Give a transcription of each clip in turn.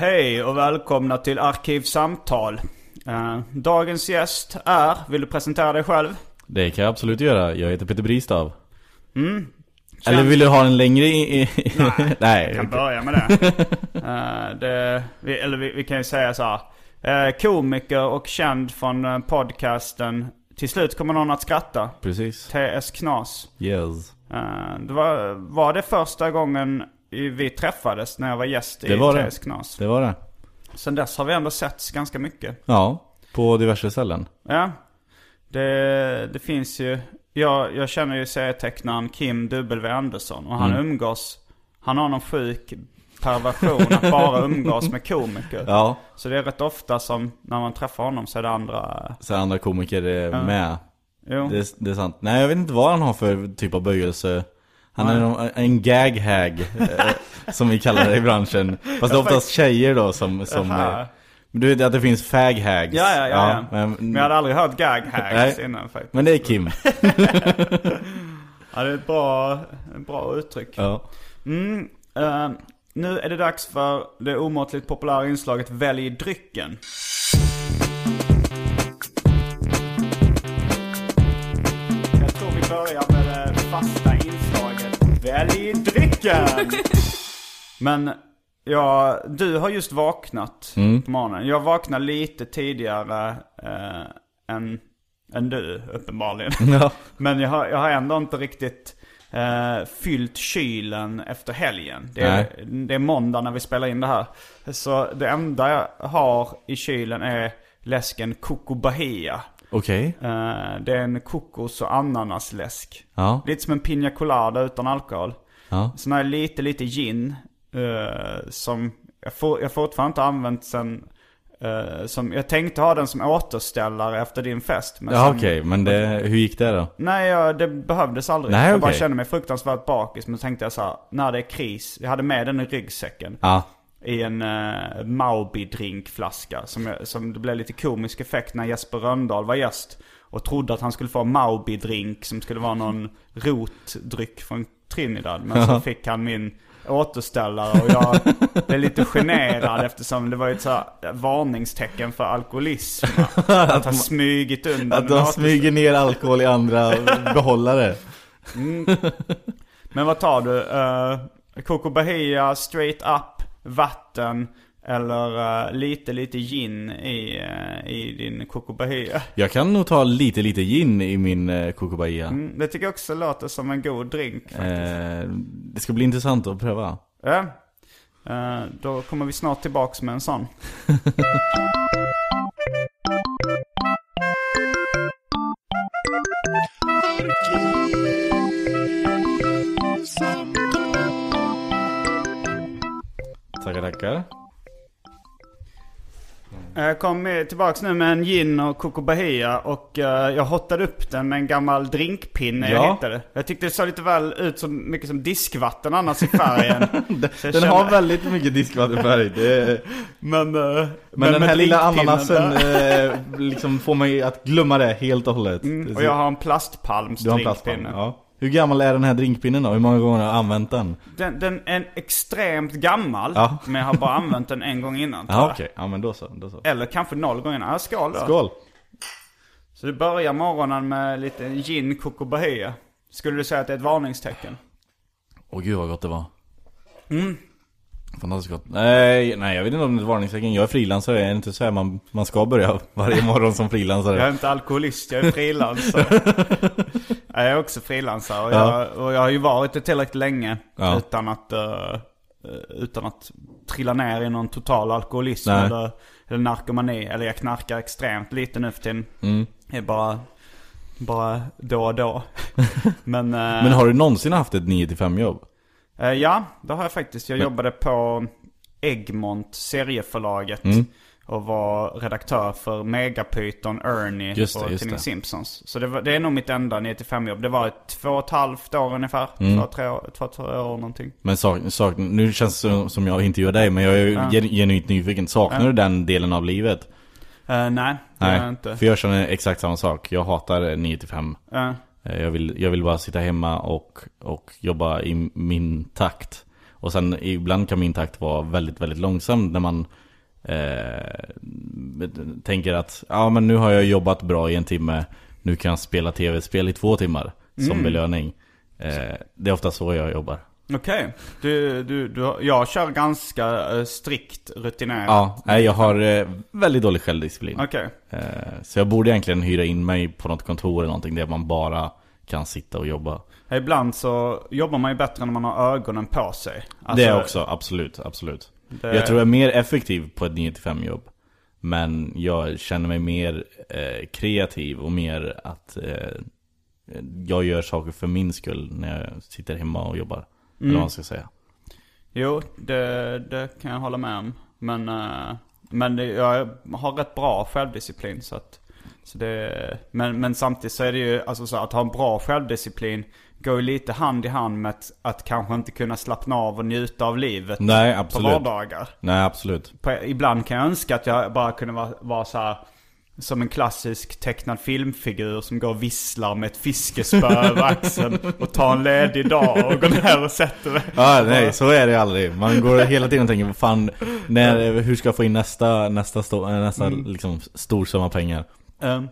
Hej och välkomna till Arkivsamtal. Eh, dagens gäst är, vill du presentera dig själv? Det kan jag absolut göra. Jag heter Peter Bristav. Mm. Eller vill du ha en längre i... Nej, Nej. Vi kan okej. börja med det. Eh, det vi, eller vi, vi kan ju säga så här. Eh, komiker och känd från eh, podcasten Till slut kommer någon att skratta. Precis. TS Knas. Yes. Det var, var det första gången vi träffades när jag var gäst i Det var det. Knas. Det var det. Sen dess har vi ändå setts ganska mycket. Ja. På diverse ställen. Ja. Det, det finns ju... Jag, jag känner ju serietecknaren Kim W. Andersson och han Mm. umgås... Han har någon sjuk perversion att bara umgås med komiker. Ja. Så det är rätt ofta som när man träffar honom så är det andra... Så andra komiker är Ja. med. Jo. Det, det är sant. Nej, jag vet inte vad han har för typ av böjelse. Han är någon, en gag-hag, eh, som vi kallar det i branschen. Fast det är oftast tjejer då som... som Jaha. du vet att det finns fag-hags. Ja, ja, ja. ja. men, Men jag hade aldrig hört gag hags Nej. innan faktiskt. men det är Kim. Ja, det är ett bra, ett bra uttryck. Ja. Mm, eh, nu är det dags för det omåttligt populära inslaget Välj drycken. Jag tror vi börjar med det fasta Välj drycken! Men ja, du har just vaknat på morgonen. Jag vaknade lite tidigare eh, än, än du uppenbarligen. ja. Men jag har, jag har ändå inte riktigt eh, fyllt kylen efter helgen. Det är, Nej. det är måndag när vi spelar in det här. Så det enda jag har i kylen är läsken Coco Bahia. Okej. Eh, det är en kokos och ananasläsk. Ja. Lite som en piña colada utan alkohol. Ja. Sen har jag lite, lite gin. eh, som jag, jag fortfarande inte använt sen. eh, som, jag tänkte ha den som återställare efter din fest. Men Ja okej, men det, hur gick det då? Nej, ja, det behövdes aldrig. Nej, jag bara kände mig fruktansvärt bakis. Men tänkte jag så här, när det är kris. Jag hade med den i ryggsäcken. Ja. I en uh, Mauby-drinkflaska. Som, som det blev lite komisk effekt när Jesper Röndahl var gäst. Och trodde att han skulle få Mauby-drink som skulle vara någon rotdryck från Trinidad. Men så fick han min återställare och jag blev lite generad eftersom det var ett så här varningstecken för alkoholism. Att ha smygit undan Att de smyger ner alkohol i andra behållare. Men vad tar du? Uh, Coco Bahia, straight up, vatten eller eh, lite, lite gin i, eh, i din Coco Bahia? Jag kan nog ta lite, lite gin i min uh, Coco Bahia. Mm, det tycker jag också låter som en god drink faktiskt. Eh, det ska bli intressant att pröva. Ja. Eh, då kommer vi snart tillbaks med en sån. Tackar. Jag kom med- tillbaks nu med en gin och Coco Bahia och eh, jag hottade upp den med en gammal drinkpinne jag Ja. hittade. Jag tyckte det såg lite väl ut som mycket som diskvatten annars i färgen. Jag Den kände- har väldigt mycket diskvattenfärg. Det. Men, eh, Men, den med här lilla ananasen eh, liksom får mig att glömma det helt och hållet. Mm, och jag har en plastpalms Du har en drinkpinne. Ja. Hur gammal är den här drinkpinnen då? Hur många gånger har du använt den? Den, den är extremt gammal, Ja. men jag har bara använt den en gång innan. Ja okej, ja men då så. Då så. Eller kanske noll gånger innan. Ja, skål då. Skål! Så du börjar morgonen med lite gin Coco Bahia. Skulle du säga att det är ett varningstecken? Åh gud vad gott det var. Mm. Fantastiskt gott. Nej, nej jag vet inte om det är ett varningstecken. Jag är frilansare, är det inte så här man, man ska börja varje morgon som frilansare? Jag är inte alkoholist, jag är frilansare. jag är också frilansare och, Ja. jag, och jag har ju varit det tillräckligt länge Ja. utan att eh, utan att trilla ner i någon total alkoholism Nej. eller, eller narkomani. Eller jag knarkar extremt lite nu för tiden. Mm. Det är bara, bara då och då. Men, eh, Men har du någonsin haft ett 9-5 jobb? Eh, Ja, det har jag faktiskt. Jag jobbade på Egmont, serieförlaget. Mm. Och var redaktör för Megapython, Ernie Just det, och just det. Simpsons. Så det, var, det är nog mitt enda 9-5 jobb. Det var ett två och ett halvt år ungefär. Mm. Två, tre år, två, tre år någonting. Men sak, sak, nu känns det som- jag intervjuar dig, men jag är Ja. gen- genuint nyfiken. Saknar Ja. du den delen av livet? Eh, nej, det gör jag inte. för jag känner exakt samma sak. Jag hatar 9-5. Eh, Eh, Jag vill, jag vill bara sitta hemma och, och jobba i min takt. Och sen ibland kan min takt vara väldigt, väldigt långsam när man eh, tänker att ja men nu har jag jobbat bra i en timme, nu kan jag spela tv-spel i två timmar som Mm. belöning. Eh, det är ofta så jag jobbar. Okej, du, du, du, jag kör ganska eh, strikt rutinerat. Ja, nej, jag har eh, väldigt dålig självdisciplin. Okej. Eh, så jag borde egentligen hyra in mig på något kontor eller någonting där man bara kan sitta och jobba. Ibland så jobbar man ju bättre när man har ögonen på sig. det Alltså, är också, absolut, absolut. det- Jag tror jag är mer effektiv på ett 9-5 jobb. Men jag känner mig mer eh, kreativ och mer att eh, jag gör saker för min skull när jag sitter hemma och jobbar. Eller vad man ska säga. Jo, det, det kan jag hålla med om. Men, eh, men det, jag har rätt bra självdisciplin så att... Så det, men, men samtidigt så är det ju, alltså så att ha en bra självdisciplin går ju lite hand i hand med att, att kanske inte kunna slappna av och njuta av livet Nej, på absolut. vardagar. Nej, absolut. På, ibland kan jag önska att jag bara kunde vara, vara så här som en klassisk tecknad filmfigur som går och visslar med ett fiskespö över axeln och tar en ledig dag och går ner och sätter mig. Ja, nej, så är det aldrig. Man går hela tiden och tänker, vad fan, när, hur ska jag få in nästa, nästa, nästa Mm. liksom, stor summa pengar? Um,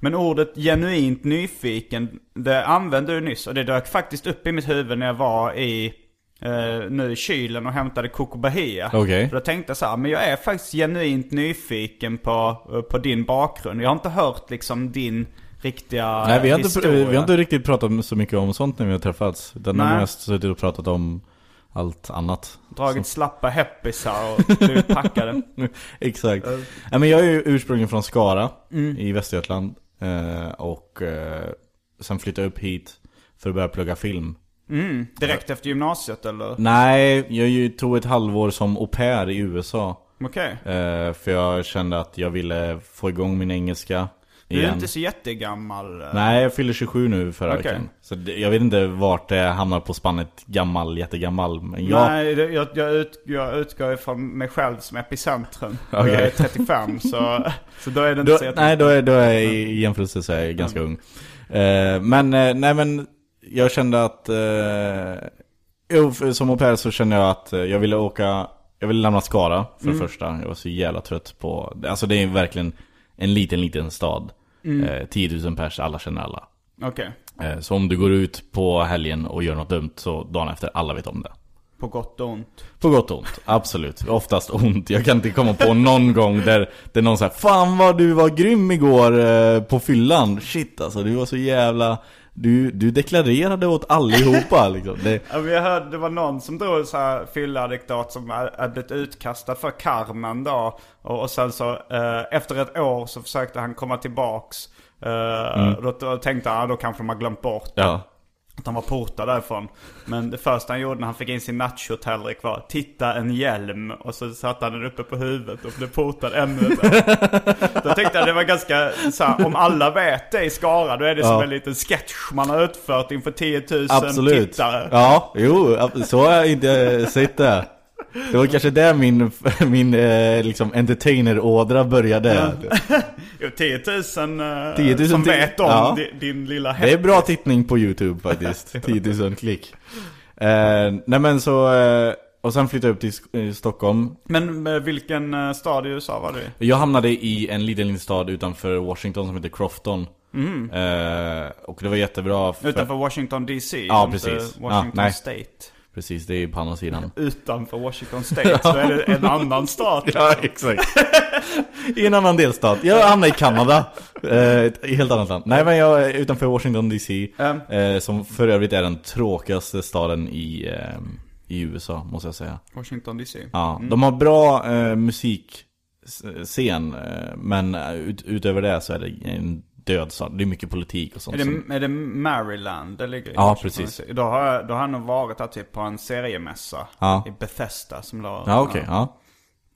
Men ordet genuint nyfiken, det använde du nyss och det dök faktiskt upp i mitt huvud när jag var i eh, nu i kylen och hämtade Coco Bahia. Okej. För då tänkte jag så här, men jag är faktiskt genuint nyfiken på, eh, på din bakgrund. Jag har inte hört liksom din riktiga Nej, vi har, inte, historia. vi har inte riktigt pratat så mycket om sånt när vi har träffats. Nej. har mest suttit och pratat om allt annat. Dragit slappa heppisar och blivit packade. Exakt. Nej, men jag är ju ursprungligen från Skara Mm. i Västergötland. Eh, och eh, sen flyttade jag upp hit för att börja plugga film. Mm, direkt efter gymnasiet eller? Nej, jag ju tog ett halvår som au pair i USA. Okej. Eh, för jag kände att jag ville få igång min engelska Du är inte så jättegammal. eh. Nej, jag fyller 27 nu förra Okej. veckan. Så det, jag vet inte vart det hamnar på spannet gammal, jättegammal. Men jag... Nej, jag, jag, ut, jag utgår ifrån mig själv som epicentrum. Okej. Jag är 35 så, så då är det inte Då, så jättemycket. nej, då är, då är jag i jämförelse så är jag ganska ung. Eh, men, eh, nej men, jag kände att... Eh, som au pair så kände jag att eh, jag ville åka... Jag ville lämna Skara för det första. Jag var så jävla trött på... Alltså det är verkligen en liten, liten stad. Eh, 10 000 pers, alla känner alla. Okej, Eh, så om du går ut på helgen och gör något dumt så dagen efter, alla vet om det. på gott och ont. På gott och ont, absolut. Oftast ont. Jag kan inte komma på någon gång där, där någon säger Fan vad du var grym igår eh, på fyllan. Shit alltså, du var så jävla... Du, du deklarerade åt allihopa liksom. Det, Jag hörde det var någon som drog så här fylleanekdot som hade blivit utkastad för Carmen då. Och, och sen så eh, efter ett år så försökte han komma tillbaks. Eh, Mm. då, då tänkte han, ah, då kanske de har glömt bort. ja. Att han var portad därifrån. Men det första han gjorde när han fick in sin nachotallrik var Titta en hjälm. Och så satte han den uppe på huvudet och blev portad ännu. Då tänkte jag det var ganska så här, om alla vet det i Skara då är det som Ja. en liten sketch man har utfört inför 10 000 Absolut. tittare. Ja, jo, så har jag inte sett det. Det var kanske där min, min eh, liksom entertainer-ådra började. Jo, 10 000, eh, 10 000 som vet om ja. din, din lilla Det är bra tittning på YouTube faktiskt. 10 000 klick. Eh, nej men så, eh, och sen flyttade jag upp till Stockholm. Men vilken stad i USA var du i? Jag hamnade i en liten, stad utanför Washington som heter Crofton. Eh, och det var jättebra. För, Utanför Washington DC? Ja, precis. Washington Ja. State. Precis, det är på andra sidan. Utanför Washington State så är det en annan stat. Ja, exakt. I en annan delstat. Jag hamnade i Kanada. Eh, ett helt annat land. Nej men jag är utanför Washington DC. Mm. Eh, som för övrigt är den tråkigaste staden i, eh, i USA, måste jag säga. Washington DC. Ja, de har bra eh, musikscen. Men ut, utöver det så är det en död stad. Det är mycket politik och sånt. Är det, är det Maryland det ligger i? Ja, precis. Då har, jag, då har jag nog varit där typ på en seriemässa. Ja. I Bethesda som la... ja, okej. ja.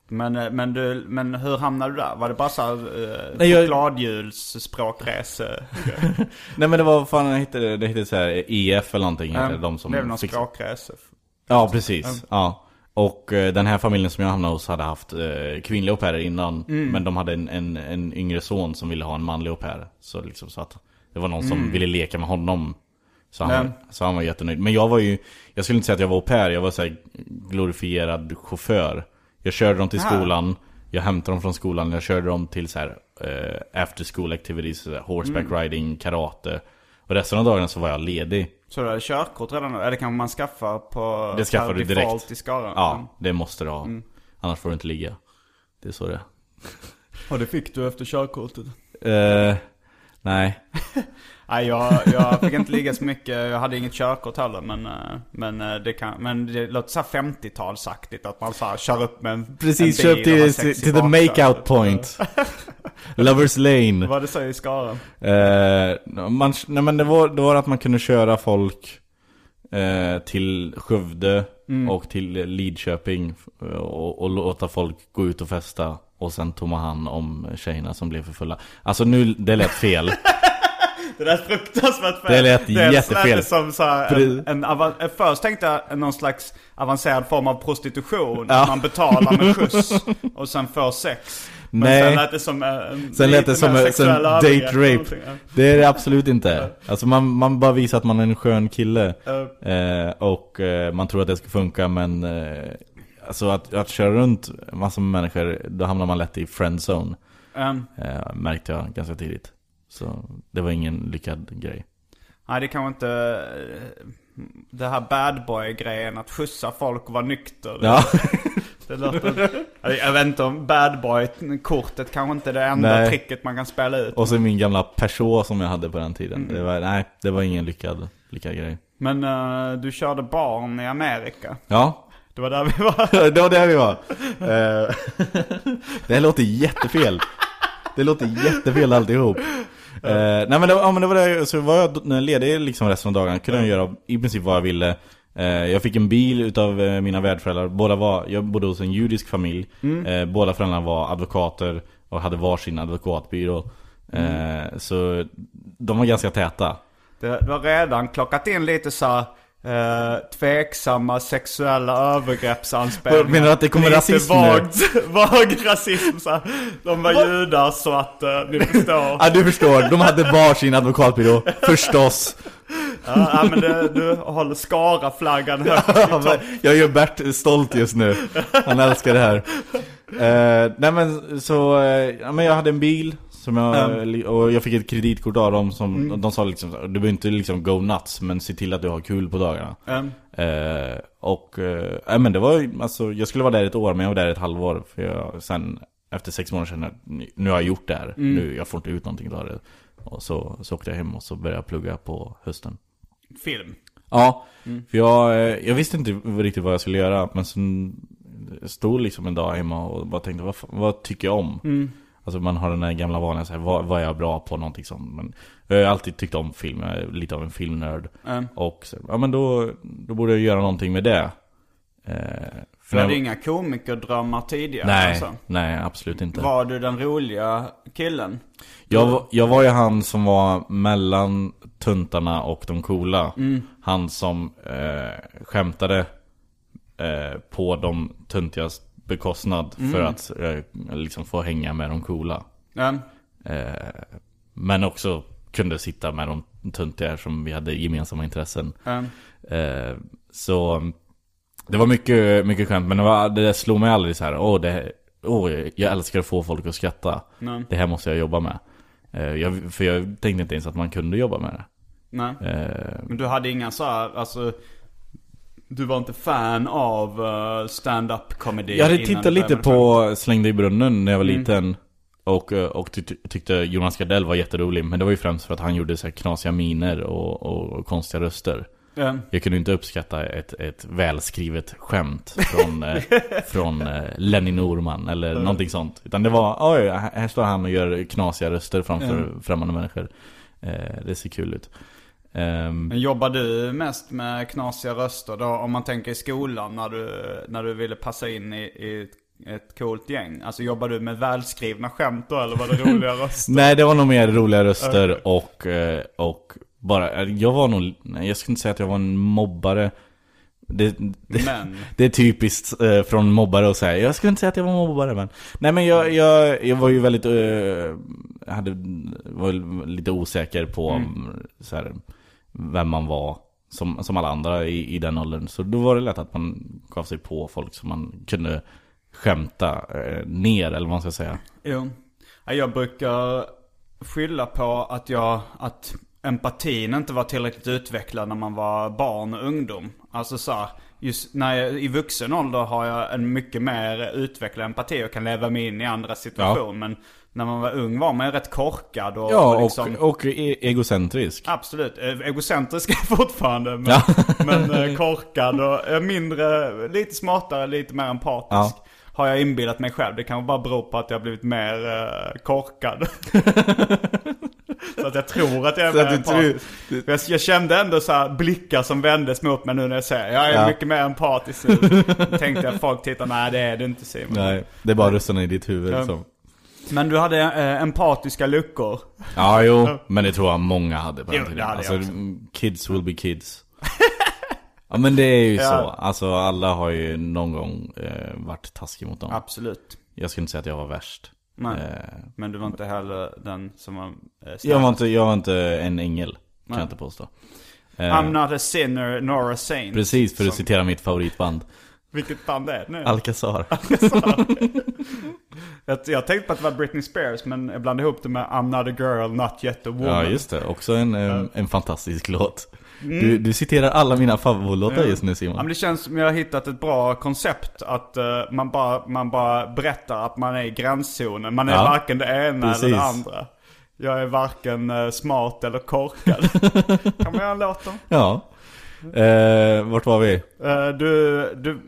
Men, eh, men, du, men hur hamnade du där? Var det bara såhär jag- chokladhjulsspråkrese? Nej men det var, fan det hette, det hette så här EF eller någonting. det, de som det väl någon fixar- språkrese? Ja, precis. Ja. Och eh, den här familjen som jag hamnade hos hade haft eh, kvinnliga au pairer innan. Mm. Men de hade en, en, en yngre son som ville ha en manlig au pair. Så liksom så att det var någon som ville leka med honom. Så han, Mm. så han var jättenöjd. Men jag var ju, jag skulle inte säga att jag var au pair, jag var så här glorifierad chaufför. Jag körde dem till Aha. skolan, jag hämtade dem från skolan, jag körde dem till så här eh, after school activities, horseback Mm. riding, karate. Och resten av dagarna så var jag ledig. Så du hade körkort redan då? Eller kan man skaffa på Det skaffar du direkt. i Skara? Ja, det måste du ha. Mm. Annars får du inte ligga. Det är så det Och det fick du efter körkortet? är. Eh, nej. Nej, jag, jag fick inte ligga så mycket. Jag hade inget körkort heller. Men, eh, men, eh, det, kan, men det låter så här 50-talsaktigt att man så här kör upp med en Precis, en bil köp och har till, till the make-out point. Lovers lane. Vad det så i Skara? Eh, man, nej men det var, det var att man kunde köra folk eh, till Skövde Mm. och till Lidköping eh, och, och låta folk gå ut och festa och sen tog man hand om tjejerna som blev för fulla. Alltså nu, det lät fel. Det där är fruktansvärt fel. Det lät Dels jättefel. det som så här, en, en, eh, Först tänkte jag någon slags avancerad form av prostitution. Ja. Man betalar med skjuts och sen får sex. Men Nej. sen lät det som en Sen lät det som en date rape. Det är det absolut inte. Alltså man, man bara visar att man är en skön kille. Eh, och eh, man tror att det ska funka men eh, Alltså att, att köra runt massor med människor, då hamnar man lätt i friendzone. Um, Eh, märkte jag ganska tidigt. Så det var ingen lyckad grej. nej, det kanske inte... eh, Det här bad boy-grejen, att skjutsa folk och vara nykter. Ja, det låter, jag vet inte om bad boy-kortet kanske inte är det enda Nej. tricket man kan spela ut. och så min gamla Peugeot som jag hade på den tiden. Mm. Det var, nej, det var ingen lyckad, lyckad grej. Men eh, du körde barn i Amerika. Ja, Det var där vi var. det var där vi var. Eh, det här låter jättefel. Det låter jättefel alltihop. Uh, nej men det, ja, men det var det, så var jag ledig liksom resten av dagen. Kunde jag göra i princip vad jag ville. Eh, jag fick en bil utav eh, mina värdföräldrar. Båda var, jag bodde hos en judisk familj. Eh, båda föräldrarna var advokater och hade varsin advokatbyrå. Eh, så de var ganska täta. Det, det var redan klockat in lite så eh, tveksamma sexuella övergreppsanspelningar. Menar du att det kommer lite rasism nu? vagt, vag rasism så här. De var judar så att uh, ni förstår. Ja du förstår, de hade varsin advokatbyrå. Förstås. Ja, men det, du håller Skara-flaggan högt Ja. Jag gör Bert stolt just nu. Han älskar det här. Eh, nej men så, eh, ja, men jag hade en bil som jag, och jag fick ett kreditkort av dem som, de sa liksom du behöver inte liksom go nuts men se till att du har kul på dagarna. Mm. Eh, och, eh, men det var alltså jag skulle vara där ett år men jag var där ett halvår. För jag sen, efter sex månader kände jag, nu- har jag gjort det här. Nu, jag får inte ut någonting av det. Och så, så åkte jag hem och så började jag plugga på hösten. Film. Ja, för jag, eh, jag visste inte riktigt vad jag skulle göra Men sen stod liksom en dag hemma och bara tänkte vad, vad tycker jag om? Alltså man har den där gamla vanliga, så här, vad, vad är jag bra på? Någonting sånt. Men jag har alltid tyckt om film, jag är lite av en filmnörd. Mm. Och så, ja men då, då borde jag göra någonting med det. Eh, Du hade jag- inga komikerdrömmar tidigare Nej, alltså. nej absolut inte. Var du den roliga killen? Jag, jag var ju han som var mellan tuntarna och de coola. Mm. Han som eh, skämtade eh, på de tuntigas bekostnad Mm. för att eh, liksom få hänga med de coola. Eh, men också kunde sitta med de tuntiga som vi hade gemensamma intressen. Eh, så det var mycket, mycket skämt men det, var, det slog mig aldrig så här. Åh, det, åh, jag älskar att få folk att skratta. Nej. Det här måste jag jobba med. Jag, för jag tänkte inte ens att man kunde jobba med det. Nej. Eh, Men du hade inga så här, alltså Du var inte fan av uh, stand-up comedy jag hade tittat lite på Släng dig i brunnen när jag var Mm. liten. Och, eh, och ty tyckte Jonas Gardell var jätterolig. Men det var ju främst för att han gjorde så här knasiga miner och, och, och konstiga röster. Ja. Jag kunde inte uppskatta ett, ett välskrivet skämt från, eh, från eh, Lenny Norman eller någonting sånt. Utan det var, oj, här står han och gör knasiga röster framför främmande människor. Eh, det ser kul ut. Ehm, Men jobbar du mest med knasiga röster då? Om man tänker i skolan när du, när du ville passa in i, i ett, coolt gäng? Alltså jobbar du med välskrivna skämt då eller var det roliga röster? Nej, det var nog mer roliga röster och, eh, och bara, jag var nog, nej, jag skulle inte säga att jag var en mobbare. Det, det, Men, det är typiskt eh, från mobbare att säga, jag skulle inte säga att jag var mobbare men Nej men jag, jag, jag var ju väldigt, eh, hade, var lite osäker på mm. så här, vem man var som, som alla andra i, i den åldern Så då var det lätt att man gav sig på folk som man kunde skämta eh, ner eller vad man ska säga jo. Ja, Jag brukar skylla på att jag, att empatin inte var tillräckligt utvecklad när man var barn och ungdom. Alltså så här, just när jag, i vuxen ålder har jag en mycket mer utvecklad empati och kan leva mig in i andra situationer. Men när man var ung var man ju rätt korkad och, Ja, och och, liksom... och e- egocentrisk Absolut. Egocentrisk är fortfarande. Men, Ja. men eh, korkad och eh, mindre, lite smartare, lite mer empatisk. Ja. Har jag inbillat mig själv. Det kan bara bero på att jag har blivit mer eh, korkad. så att jag tror att jag är Så mer du empatisk. tror- Jag, jag kände ändå så blickar som vändes mot mig nu när jag säger jag är Ja. mycket mer empatisk nu. Tänkte jag folk tittar, nej det är det inte Simon. Nej, det är bara rösterna i ditt huvud Ja. Men du hade eh, empatiska luckor. Ja, jo, men det tror jag många hade på den Jo, tiden. Alltså, kids will be kids. ja men det är ju Ja. så. Alltså alla har ju någon gång eh, varit taskig mot dem. Absolut. Jag skulle inte säga att jag var värst. Nej. Eh, Men du var inte heller den som var eh, jag, var inte, jag var inte en ängel, kan Nej. jag inte påstå. Eh, I'm not a sinner nor a saint. precis, för att Som- citera mitt favoritband. Vilket band är det nu? Alcazar. jag, jag tänkte på att det var Britney Spears men jag blandade ihop det med I'm not a girl, not yet a woman. Ja, just det. Också en, eh, en fantastisk låt. Du, du citerar alla mina favoritlåtar just nu Ja, Simon. men det känns som jag har hittat ett bra koncept att eh, man, bara, man bara berättar att man är i gränszonen. Man är Ja, varken det ena eller precis. det andra. Jag är varken eh, smart eller korkad. kan man göra en låt om? Ja. Eh, vart var vi? Eh, du, du,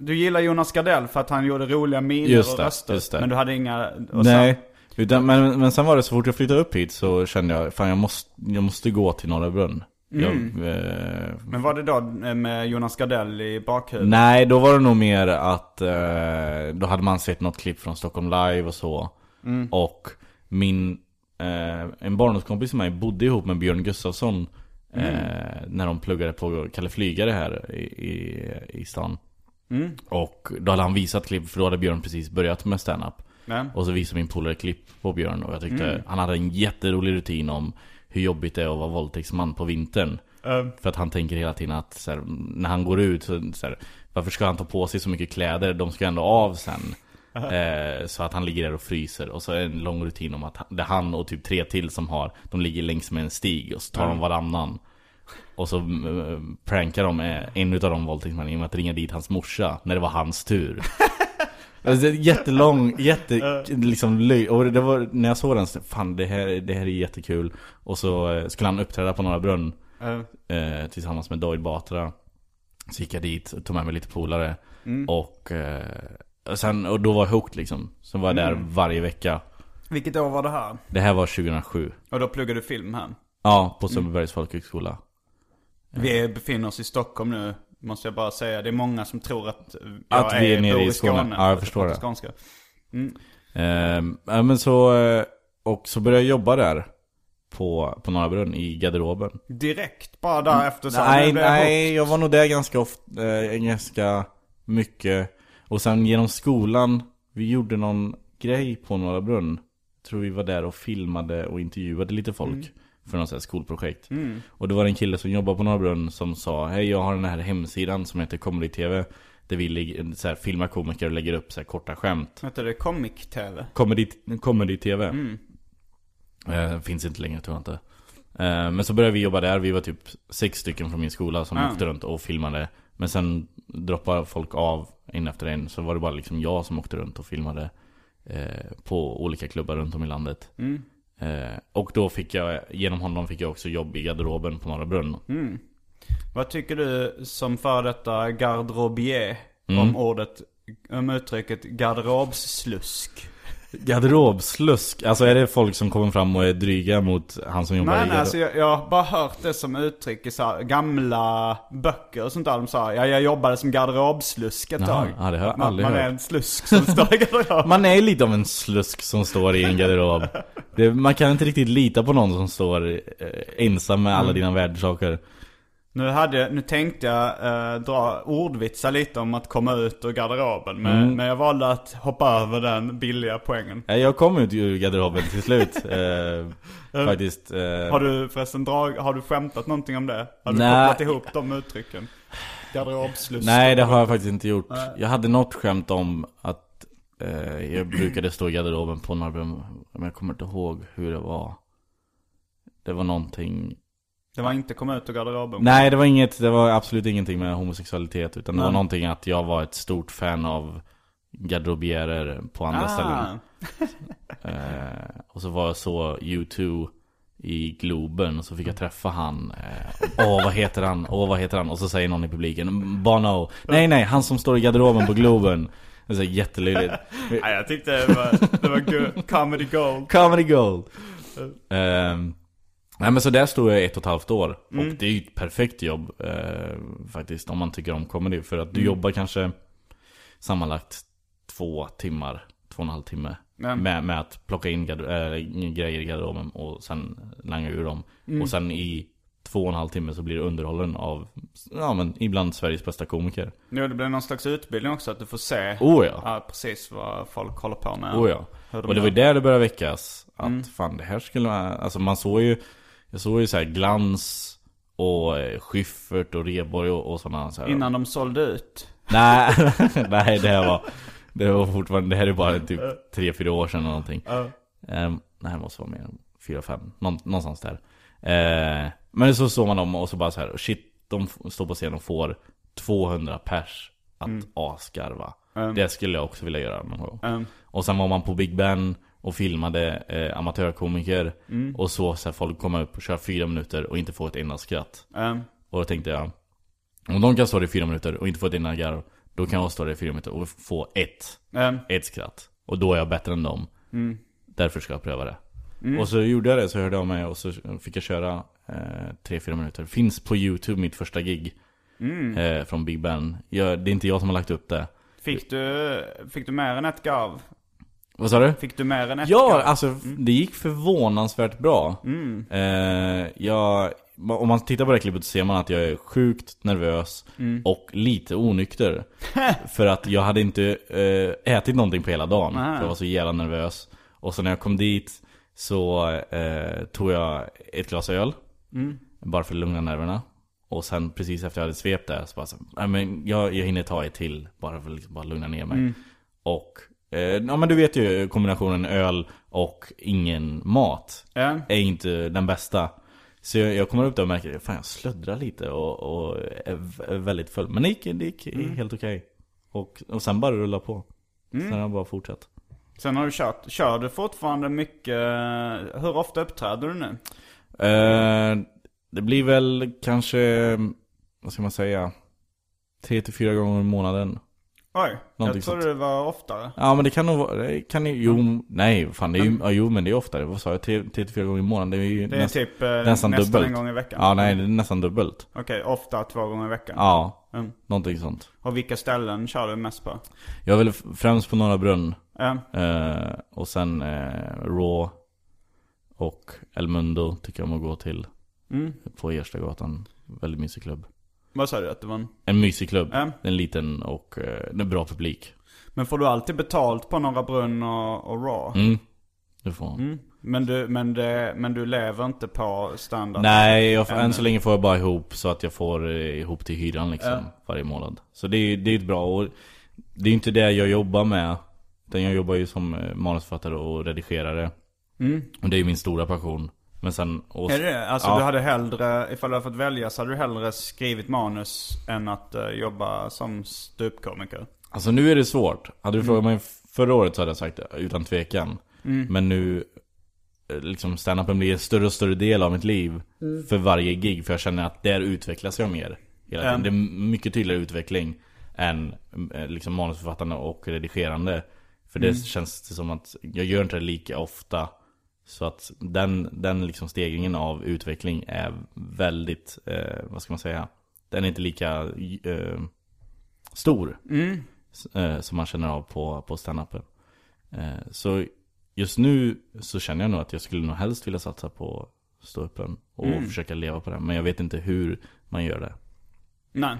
du gillar Jonas Gardell för att han gjorde roliga miner Just och det, röster. just det. Men du hade inga... och Nej, utan, men, men sen var det så fort jag flyttade upp hit så kände jag, fan jag måste, jag måste gå till Norra Brunn. Jag, Mm. eh, Men var det då med Jonas Gardell i bakhuvudet? nej, då var det nog mer att eh, då hade man sett något klipp från Stockholm Live och så. Mm. Och min, eh, en barndomskompis som mig bodde ihop med Björn Gustafsson Mm. eh, när de pluggade på Kalle Flygare här i, i, i stan. Mm. Och då hade han visat klipp, för då hade Björn precis börjat med stand-up. Nej. Och så visade min polare klipp på Björn och jag tyckte Mm. han hade en jätterolig rutin om hur jobbigt det är att vara våldtäktsman på vintern. Eh, För att han tänker hela tiden att så här, när han går ut så, så här, varför ska han ta på sig så mycket kläder? De ska ändå av sen. Eh, så att han ligger där och fryser. Och så är det en lång rutin om att han- det är han och typ tre till som har, de ligger längs med en stig och så tar de varannan. Och så uh, prankar de eh, en utav de våldtäktsmännen genom att ringa dit hans morsa när det var hans tur. Alltså, det är jättelång, jätte, liksom löj. Och det var, när jag såg den, så, fan det här, det här är jättekul. Och så eh, skulle han uppträda på Norra Brunn eh, tillsammans med Doyle Batra. Så gick jag dit, tog med mig lite polare. Mm. Och, och, sen, och då var jag hooked liksom. Så var jag där varje vecka. Vilket år var det här? Det här var 2007. Och då pluggade du film här. Ja, på Sundbybergs folkhögskola. Vi befinner oss i Stockholm nu, måste jag bara säga. Det är många som tror att jag Att vi är nere bor i Skåne. Ja, jag att förstår pratar det. Skånska. Ehm, ja, men så, eh, och så började jag jobba där. På, på Norra Brunn i garderoben. Direkt bara därefter så nej, nu blev jag nej, jag var nog där ganska ofta, eh, ganska mycket. Och sen genom skolan, vi gjorde någon grej på Norra Brunn. Tror vi var där och filmade och intervjuade lite folk. För något sånt här skolprojekt. Och det var en kille som jobbade på Norra Brunn som sa Hej jag har den här hemsidan som heter Comedy TV. Där vi så här, filmar komiker och lägger upp så här, korta skämt. Hette det Comic-TV? Comedy, comedy TV. Eh, finns inte längre tror jag inte. Eh, men så började vi jobba där. Vi var typ sex stycken från min skola som Ah. åkte runt och filmade. Men sen droppade folk av en efter en. Så var det bara liksom jag som åkte runt och filmade. Eh, på olika klubbar runt om i landet. Eh, och då fick jag, genom honom fick jag också jobb i garderoben på Norra Brunn. Vad tycker du som för detta garderobier Mm. om ordet, om uttrycket garderobsslusk? Garderobslusk, alltså är det folk som kommer fram och är dryga mot han som jobbar Nej, i nej garderob? alltså jag, jag har bara hört det som uttryck i så här, gamla böcker och sånt där. De sa, ja jag jobbade som garderobslusk ett Jaha, tag. ja, det har jag man, aldrig man är hört. en slusk som står i garderoben. Man är lite av en slusk som står i en garderob. Det, man kan inte riktigt lita på någon som står eh, ensam med alla dina värdesaker. Nu, hade, nu tänkte jag eh, dra ordvitsar lite om att komma ut ur garderoben. Men, Mm. men jag valde att hoppa över den billiga poängen. Jag kom ut ur garderoben till slut. Eh, faktiskt. Eh, Har du förresten drag, har du skämtat någonting om det? Har du Nej. kopplat ihop de uttrycken? Garderobslusk. Nej, det har jag faktiskt inte gjort. Jag hade något skämt om att eh, jag brukade stå i garderoben på Norrbrunn. Men jag kommer inte ihåg hur det var. Det var någonting... Det var inte komma ut ur garderoben. Nej, det var inget, det var absolut ingenting med homosexualitet. Utan det var någonting att jag var ett stort fan av garderobierer på andra ställen. ah. Eh, och så var jag så U2 i Globen och så fick jag träffa han. Eh, Åh vad heter han? Åh vad heter han? Och så säger någon i publiken Bono. Nej nej, han som står i garderoben på Globen. Det är så jättelöjligt. Nej, jag tyckte det var, det var good. comedy gold. Comedy gold. Ehm, nej men så där stod jag ett och ett halvt år. Och det är ju ett perfekt jobb eh, faktiskt om man tycker om comedy. För att du jobbar kanske sammanlagt två timmar, två och en halv timme. Med, med att plocka in äh, grejer i garderoben och sen langa ur dem. Och sen i två och en halv timme så blir det underhållen av, ja men ibland Sveriges bästa komiker. Nu det blir någon slags utbildning också, att du får se Oh ja. ja, precis vad folk håller på med. Oh ja. Och det var ju där det började väckas. Att fan det här skulle man, alltså man såg ju Jag såg ju så här glans och eh, Schyffert och Reborg och, och sådana så här. Innan de sålde ut. Nej, nej det här var Det var fortfarande, det här är bara typ 3-4 år sedan eller någonting Ehm, Nej det måste vara mer än 4-5, Någon, någonstans där Eh, Men så såg man dem och så bara så här shit, de står på scen och får 200 pers att asgarva Det skulle jag också vilja göra någon gång Mm. och sen var man på Big Ben och filmade eh, amatörkomiker. Och så, så här, folk komma upp och köra fyra minuter och inte få ett enda skratt. Um, Och då tänkte jag Om de kan stå där i fyra minuter och inte få ett enda garv Då kan jag stå där i fyra minuter och få ett. Um, Ett skratt. Och då är jag bättre än dem. Därför ska jag pröva det. Och så gjorde jag det, så hörde jag mig och så fick jag köra eh, tre, fyra minuter. Finns på youtube mitt första gig eh, Från Big Ben. Jag, Det är inte jag som har lagt upp det. Fick, du, fick du mer än ett garv? Vad sa du? Fick du mer än ett Ja, alltså det gick förvånansvärt bra. Eh, jag, om man tittar på det här klippet så ser man att jag är sjukt nervös och lite onykter. för att jag hade inte eh, ätit någonting på hela dagen. Aha. För jag var så jävla nervös. Och så när jag kom dit så eh, tog jag ett glas öl. Bara för att lugna nerverna. Och sen precis efter jag hade svept det så bara så, nej men jag, jag hinner ta ett till. Bara för att liksom bara lugna ner mig. Och, eh, ja men du vet ju kombinationen öl och ingen mat. Ja. Är inte den bästa. Så jag, jag kommer upp där och märker, fan jag sluddrar lite och, och är, väldigt full. Men det gick, det gick helt okej. Och, och sen bara rulla på. Sen har jag bara fortsatt. Sen har du kört, kör du fortfarande mycket, hur ofta uppträder du nu? Eh, det blir väl kanske, vad ska man säga, tre till fyra gånger i månaden. Oj, Någonting jag trodde det var oftare. Ja men det kan nog vara, kan ju, jo, nej fan det är ju, ja, jo men det är oftare. Vad sa jag? Tre, tre till fyra gånger i månaden. Det är ju Det är näst- typ eh, nästan nästan dubbelt. en gång i veckan. Ja nej det är nästan dubbelt. Okej, ofta två gånger i veckan. Ja, Mm. någonting sånt. Och vilka ställen kör du mest på? Jag f- främst på Norra Brunn. Ja. Eh, och sen eh, Raw och El Mundo tycker jag om att gå till. Mm. På Erstagatan. Väldigt mysig klubb. Vad sa du att det var en... En mysig klubb. Ja. En liten och eh, en bra publik. Men får du alltid betalt på Norra Brunn och, och Raw? Mm. Du får. Mm. Men, du, men, det, men du lever inte på standard? Nej, jag, får- Än. så länge får jag bara ihop så att jag får eh, ihop till hyran liksom. Ja. Varje månad. Så det är det är ett bra och Det är inte det jag jobbar med. Utan jag jobbar ju som eh, manusförfattare och redigerare. Mm. Och det är ju min stora passion. Men sen... Och, Är det? Alltså Ja. du hade hellre, ifall du hade fått välja så hade du hellre skrivit manus än att eh, jobba som ståuppkomiker? Alltså nu är det svårt. Hade Mm. du frågat mig förra året så hade jag sagt det, utan tvekan. Men nu, eh, liksom stand-upen blir en större och större del av mitt liv. Mm. För varje gig. För jag känner att där utvecklas jag mer. Hela tiden. Mm. Det är mycket tydligare utveckling än eh, liksom manusförfattande och redigerande. För det Mm. känns det som att jag gör inte det lika ofta. Så att den, den liksom stegringen av utveckling är väldigt, eh, vad ska man säga? Den är inte lika eh, stor. Mm. Eh, som man känner av på, på standupen. Eh, så just nu så känner jag nog att jag skulle nog helst vilja satsa på ståuppen. Och Mm. försöka leva på det. Men jag vet inte hur man gör det. Nej.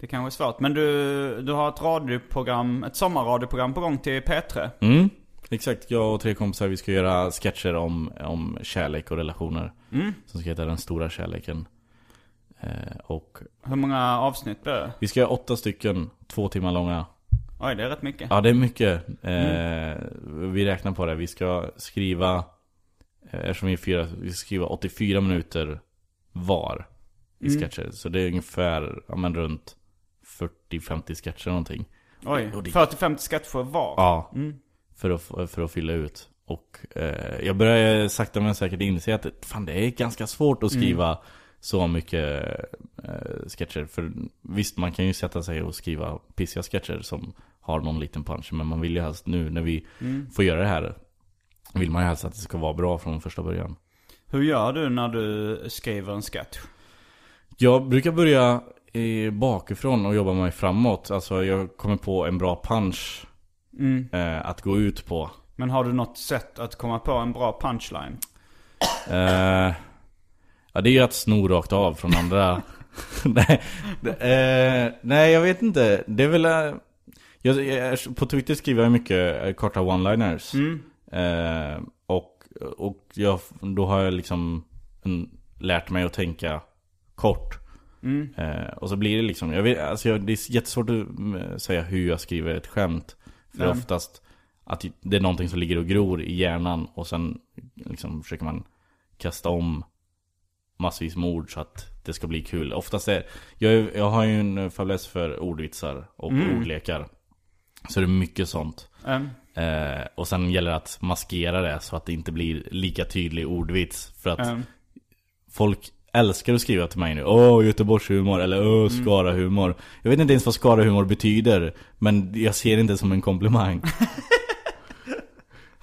Det kanske är svårt. Men du, du har ett radioprogram, ett sommarradioprogram på gång till P3. Mm. Exakt, jag och tre kompisar vi ska göra sketcher om, om kärlek och relationer. Mm. Som ska heta Den stora kärleken. Eh, och Hur många avsnitt blir det? vi ska göra åtta stycken, två timmar långa. Oj, det är rätt mycket. Ja det är mycket. Eh, Vi räknar på det. Vi ska skriva, eh, eftersom vi är fyra, vi ska skriva 84 minuter var i sketcher. Så det är ungefär, ja men runt 40-50 sketcher någonting. Oj, Och det- 40-50 sketcher var. Ja, för, att, för att fylla ut. Och eh, jag börjar sakta men säkert inse att fan, det är ganska svårt att skriva så mycket eh, sketcher. För visst, man kan ju sätta sig och skriva pissiga sketcher som har någon liten punch. Men man vill ju helst nu när vi får göra det här, vill man ju helst att det ska vara bra från första början. Hur gör du när du skriver en sketch? Jag brukar börja bakifrån och jobba mig framåt. Alltså jag kommer på en bra punch eh, att gå ut på. Men har du något sätt att komma på en bra punchline? Eh, ja, det är ju att sno rakt av från andra. nej, eh, nej, jag vet inte. Det är väl... eh, jag, jag, på Twitter skriver jag mycket eh, korta one-liners. Eh, och och jag, då har jag liksom en, lärt mig att tänka kort. Eh, och så blir det liksom, jag vet, alltså jag, det är jättesvårt att mm, säga hur jag skriver ett skämt. För Ja. oftast att det är någonting som ligger och gror i hjärnan och sen liksom försöker man kasta om massvis med ord så att det ska bli kul. Oftast är, jag, jag har ju en fäbless för ordvitsar och ordlekar. Så det är mycket sånt. Mm. Eh, och sen gäller det att maskera det så att det inte blir lika tydlig ordvits. För att Mm. folk älskar att skriva till mig nu. Åh, Göteborgshumor eller åh, Skara-humor. Jag vet inte ens vad Skara-humor betyder. Men jag ser det inte som en komplimang.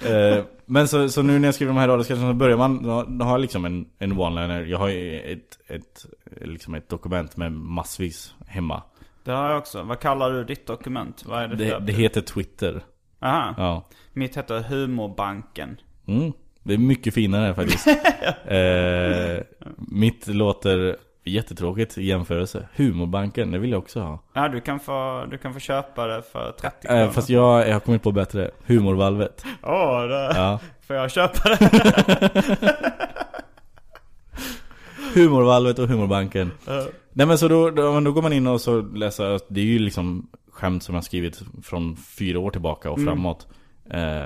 eh, men så, så nu när jag skriver de här radiosketcherna så börjar man, då har jag liksom en, en one-liner. Jag har ett, ett, liksom ett dokument med massvis hemma. Det har jag också. Vad kallar du ditt dokument? Vad är det, Det, det heter Twitter. Aha. Ja. Mitt heter Humorbanken. Mm. Det är mycket finare faktiskt. eh, mitt låter jättetråkigt i jämförelse. Humorbanken, det vill jag också ha. Ja, du kan få, du kan få köpa det för 30 kronor. Eh, fast jag, jag har kommit på bättre. Humorvalvet. Åh, det... Ja. Får jag köpa det? Humorvalvet och humorbanken. Nej men så då, då, då går man in och så läser, det är ju liksom skämt som jag skrivit från fyra år tillbaka och framåt. Eh,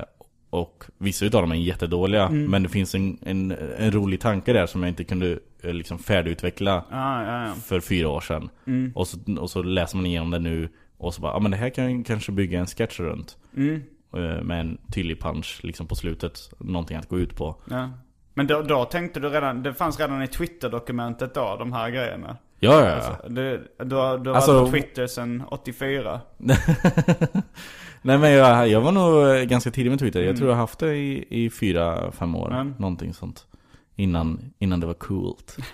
och vissa utav dem är jättedåliga, men det finns en, en, en rolig tanke där som jag inte kunde eh, liksom färdigutveckla Ja, ja, ja. för fyra år sedan. Och, så, och så läser man igenom det nu och så bara, ja men det här kan jag kanske bygga en sketch runt. Eh, Med en tydlig punch liksom på slutet, någonting att gå ut på. ja. Men då, då tänkte du redan, det fanns redan i Twitter-dokumentet då, de här grejerna? Ja, ja, ja. Alltså, du, du, har, du har Alltså- Twitter sedan 84. Nej men jag, jag var nog ganska tidig med Twitter. Jag tror jag har haft det i, i fyra, fem år. Mm. Någonting sånt. Innan, innan det var coolt.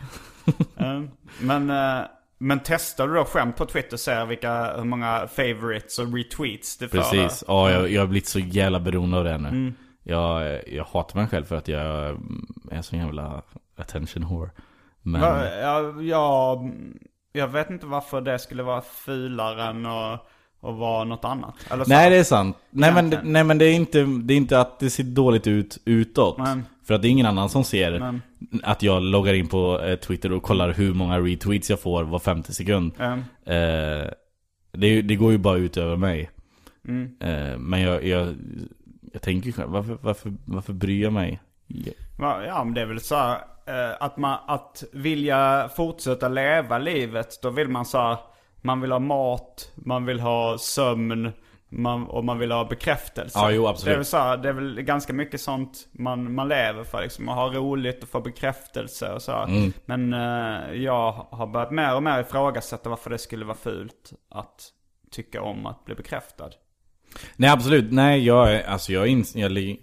Mm. Men, eh, men testar du då skämt på Twitter och ser vilka, hur många favorites och retweets du får? Precis. Ja, jag, jag har blivit så jävla beroende av det nu. Mm. Jag, jag hatar mig själv för att jag är så jävla attention whore. Men... Jag, jag, jag vet inte varför det skulle vara fulare än att, att vara något annat. Eller så. Nej det är sant. Nej men, nej men det är inte, det är inte att det ser dåligt ut utåt. Men- För att det är ingen annan som ser Men- att jag loggar in på eh, Twitter och kollar hur många retweets jag får var 50 sekund. Mm. Eh, det, det går ju bara ut över mig. Mm. Eh, men jag, jag, jag tänker själv, varför, varför, varför bryr jag mig? Va- Ja men det är väl så här, eh, att man, att vilja fortsätta leva livet, då vill man så här, man vill ha mat, man vill ha sömn, man, och man vill ha bekräftelse. Ja, jo, absolut. Det är väl så här, det är väl ganska mycket sånt man, man lever för liksom, att ha roligt och få bekräftelse och så. Mm. Men eh, jag har börjat mer och mer ifrågasätta varför det skulle vara fult att tycka om att bli bekräftad. Nej absolut, nej jag är, alltså jag, ins- jag,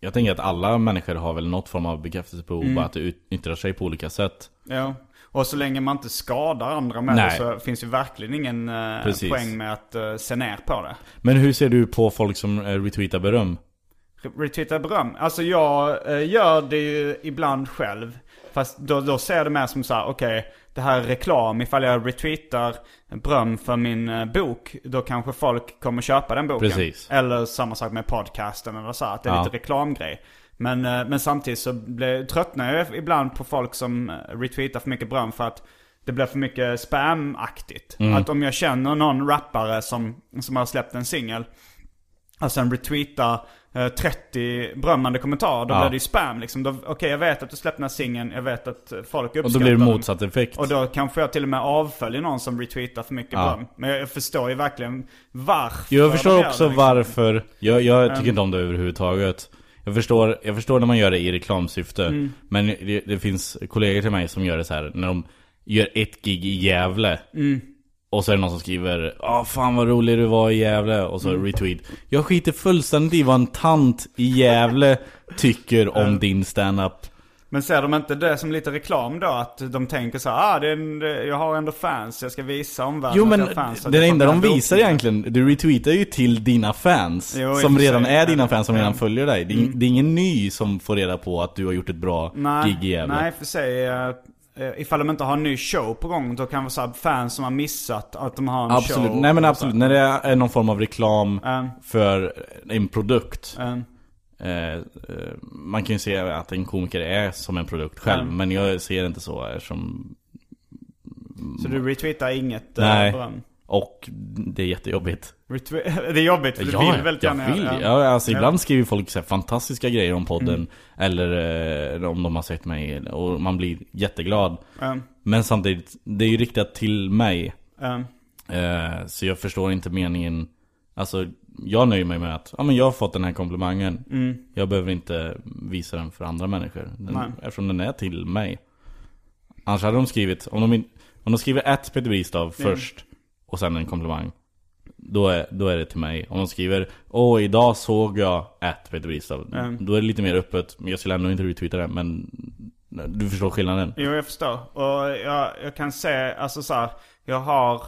jag tänker att alla människor har väl något form av bekräftelsebehov, Mm. bara att det yttrar sig på olika sätt. Ja, och så länge man inte skadar andra med Nej. det så finns ju verkligen ingen eh, Precis. poäng med att uh, se ner på det. Men hur ser du på folk som eh, retweetar beröm? Re- Retweeta beröm. Alltså jag eh, gör det ju ibland själv. Fast då, då ser jag det mer som så här: okej, det här är reklam. Ifall jag retweetar beröm för min eh, bok, då kanske folk kommer köpa den boken. Precis. Eller samma sak med podcasten eller så, att det är Ja. lite reklamgrej. Men, eh, men samtidigt så blir, tröttnar jag ibland på folk som eh, retweetar för mycket beröm för att det blir för mycket spam-aktigt. Mm. Att om jag känner någon rappare som, som har släppt en singel och sen retweetar eh, 30 berömmande kommentarer, då Ja. blir det ju spam liksom. Okej, jag vet att du släppte den här singeln, jag vet att eh, folk uppskattar Och då blir det den. motsatt effekt. Och då kanske jag till och med avföljer någon som retweetar för mycket Ja. beröm. Men jag, förstår ju verkligen varför Jag förstår också det, liksom. varför, jag, jag tycker Mm. inte om det överhuvudtaget jag förstår, jag förstår när man gör det i reklamsyfte Mm. Men det, det finns kollegor till mig som gör det så här när de gör ett gig i Gävle Mm. Och så är det någon som skriver Åh fan vad rolig du var i Gävle Och så Mm. retweet Jag skiter fullständigt i vad en tant i Gävle tycker om din stand-up Men ser de inte det som lite reklam då? Att de tänker så här, ah, det är en, det, jag har ändå fans, jag ska visa omvärlden Jo men jag fans. det jag enda de den visar boken. egentligen Du retweetar ju till dina fans Jo, Som redan är dina fans som redan Mm. följer dig det är, det är ingen ny som får reda på att du har gjort ett bra Nej, gig i Gävle nej för sig. eh, eh, Ifall de inte har en ny show på gång, då kan det vara fans som har missat att de har en Absolut, show. nej men absolut. När det är någon form av reklam Mm. för en produkt Mm. Eh, eh, Man kan ju se att en komiker är som en produkt själv Mm. Men jag ser det inte så eftersom Så du retweetar inget eh, Nej, beröm? och det är jättejobbigt Retwe- det är jobbigt för du vill väldigt jag gärna vill. Ja, alltså Ja. ibland skriver folk så fantastiska grejer om podden Mm. Eller om de har sett mig och man blir jätteglad Mm. Men samtidigt, det är ju riktat till mig Så jag förstår inte meningen Alltså jag nöjer mig med att ja, men jag har fått den här komplimangen Mm. Jag behöver inte visa den för andra människor den, Nej. Eftersom den är till mig Annars hade de skrivit Om de, om de skriver ett Peter Bristav Mm. först Och sen en komplimang då är, då är det till mig Om de skriver Åh idag såg jag ett Peter Bristav Mm. Då är det lite mer öppet Men jag skulle ändå inte retweeta det Men Du förstår skillnaden Jo, jag förstår. Och jag, jag kan se, alltså så här, jag har,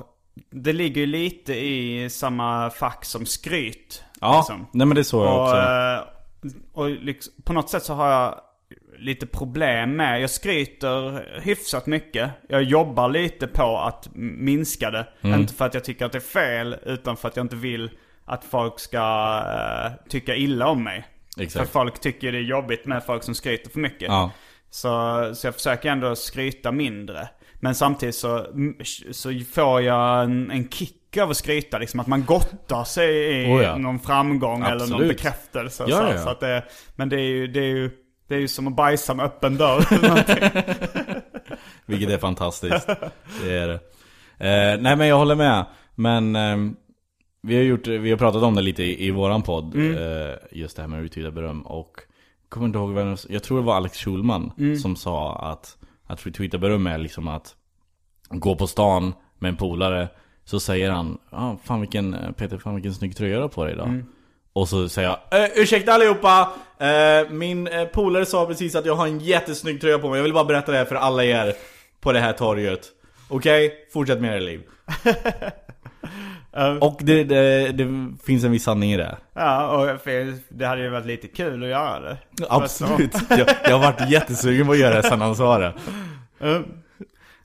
det ligger ju lite i samma fack som skryt. Ja, liksom. nej men det är så jag Och, också eh, och liksom, på något sätt så har jag lite problem med, jag skryter hyfsat mycket. Jag jobbar lite på att minska det. Mm. Inte för att jag tycker att det är fel, utan för att jag inte vill att folk ska eh, tycka illa om mig. Exakt. För folk tycker det är jobbigt med folk som skryter för mycket. Ja. Så, så jag försöker ändå skryta mindre. Men samtidigt så, så får jag en, en kick av att skryta. Liksom att man gottar sig i Oh ja. någon framgång eller någon Absolut. bekräftelse. Ja, så, ja. så att det, men det är ju, det är ju, det är ju som att bajsa med öppen dörr. Vilket är fantastiskt. Det är det. Eh, nej men jag håller med. Men ehm, vi har gjort, vi har pratat om det lite i, i våran podd. Mm. Eh, just det här med retweeta beröm. Och jag kommer inte ihåg vem, jag tror det var Alex Schulman Mm. som sa att, att retweeta beröm är liksom att går på stan med en polare Så säger han ah, fan vilken, Peter fan vilken snygg tröja du har på dig idag. Och så säger jag eh, Ursäkta allihopa! Eh, min eh, polare sa precis att jag har en jättesnygg tröja på mig. Jag vill bara berätta det här för alla er På det här torget. Okej? Fortsätt med era liv Och det, det, det finns en viss sanning i det. Ja, och det hade ju varit lite kul att göra det. Absolut, jag, jag har varit jättesugen på att göra det sen han sa det.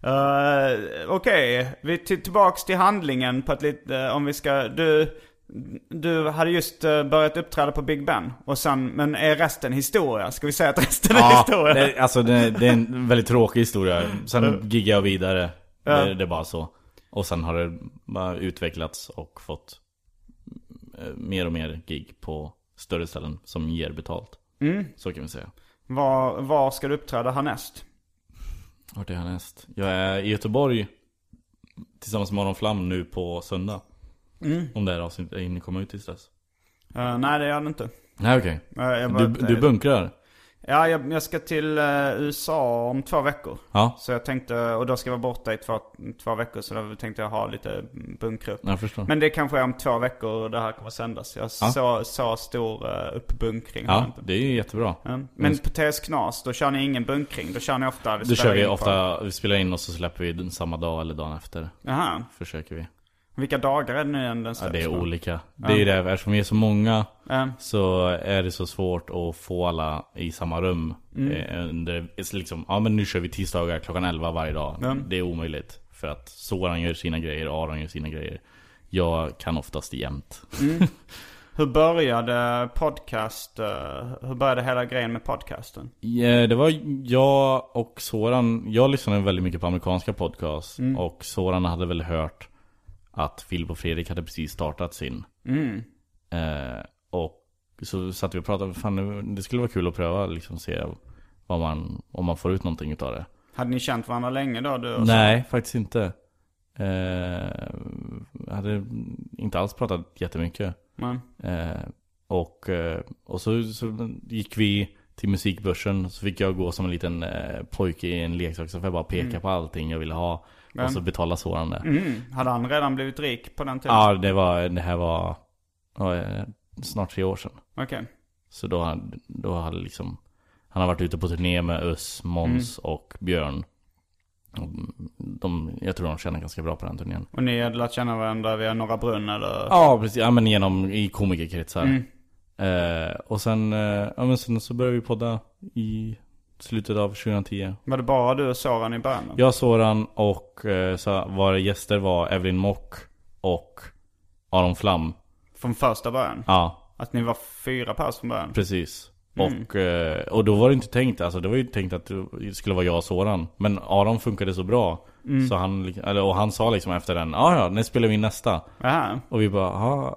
Uh, Okej, vi till, tillbaks till handlingen på ett lite, om vi ska, du, du hade just eh, börjat uppträda på Big Ben. Och sen, men är resten historia? Ska vi säga att resten är Ja, historia? det, alltså det, det är en väldigt tråkig historia. Sen giggade jag vidare. Det, det är bara så Och sen har det bara utvecklats och fått eh, Mer och mer gig på större ställen som ger betalt Så kan vi säga Var, var ska du uppträda härnäst? Vart är jag härnäst? Jag är i Göteborg Tillsammans med Aron Flam nu på söndag Om det här avsnittet är inne komma ut tills dess Uh, nej, det gör det inte. Nej okej Uh, jag bara- du, du bunkrar? Ja, jag, jag ska till eh, USA om två veckor. Ja, Så jag tänkte, och då ska jag vara borta i två, två veckor. Så då tänkte jag ha lite bunkra upp. jag förstår Men det kanske är om två veckor det här kommer sändas. Jag så, så stor uh, uppbunkring Ja, inte. det är ju jättebra Mm. Men på TS Knas, då kör ni ingen bunkring? Då kör ni ofta? Då kör vi ofta, vi spelar in och så släpper vi den samma dag eller dagen efter Jaha. Försöker vi Vilka dagar är det nu igen? Den Ja släpps det är på? olika. Det är ju det, eftersom vi är så många Ja. Så är det så svårt att få alla i samma rum eh, under, liksom, Ja men nu kör vi tisdagar klockan 11 varje dag. Det är omöjligt För att Soran gör sina grejer, Aron gör sina grejer. Jag kan oftast jämt. Hur började podcast, eh, hur började hela grejen med podcasten? Ja, det var jag och Soran Jag lyssnade väldigt mycket på amerikanska podcasts Och Soran hade väl hört Att Filip och Fredrik hade precis startat sin. Eh, Och så satt vi och pratade Fan det skulle vara kul att pröva liksom se vad man, Om man får ut någonting utav det. Hade ni känt varandra länge då? Du Nej, faktiskt inte. Eh, Hade inte alls pratat jättemycket. Men, Eh, och eh, och så, så gick vi till musikbörsen Så fick jag gå som en liten eh, pojke i en leksaksaffär Bara peka på allting jag ville ha Och så betala Soran det mm, hade han redan blivit rik på den tiden? Ja, det var, det här var eh, snart tre år sedan Okej. Så då, då hade liksom Han har varit ute på turné med Öss, Måns och Björn de, Jag tror de känner ganska bra på den turnén Och ni hade lärt känna varandra via Norra Brunn eller? Ja, precis. Ja, men genom i komikerkretsar. Eh, och sen, eh, ja, men sen så började vi podda i slutet av 2010. Var det bara du och Soran i början? Jag, Soran och eh, så var det gäster var Evelyn Mock och Aron Flam. Från första början? Ja, Att ni var fyra pers från början? precis. Och, eh, och då var det inte tänkt, alltså det var ju tänkt att det skulle vara jag och Soran. Men Aron funkade så bra. Så han, och han sa liksom efter den, ja ja, när spelar vi in nästa? Jaha. Och vi bara,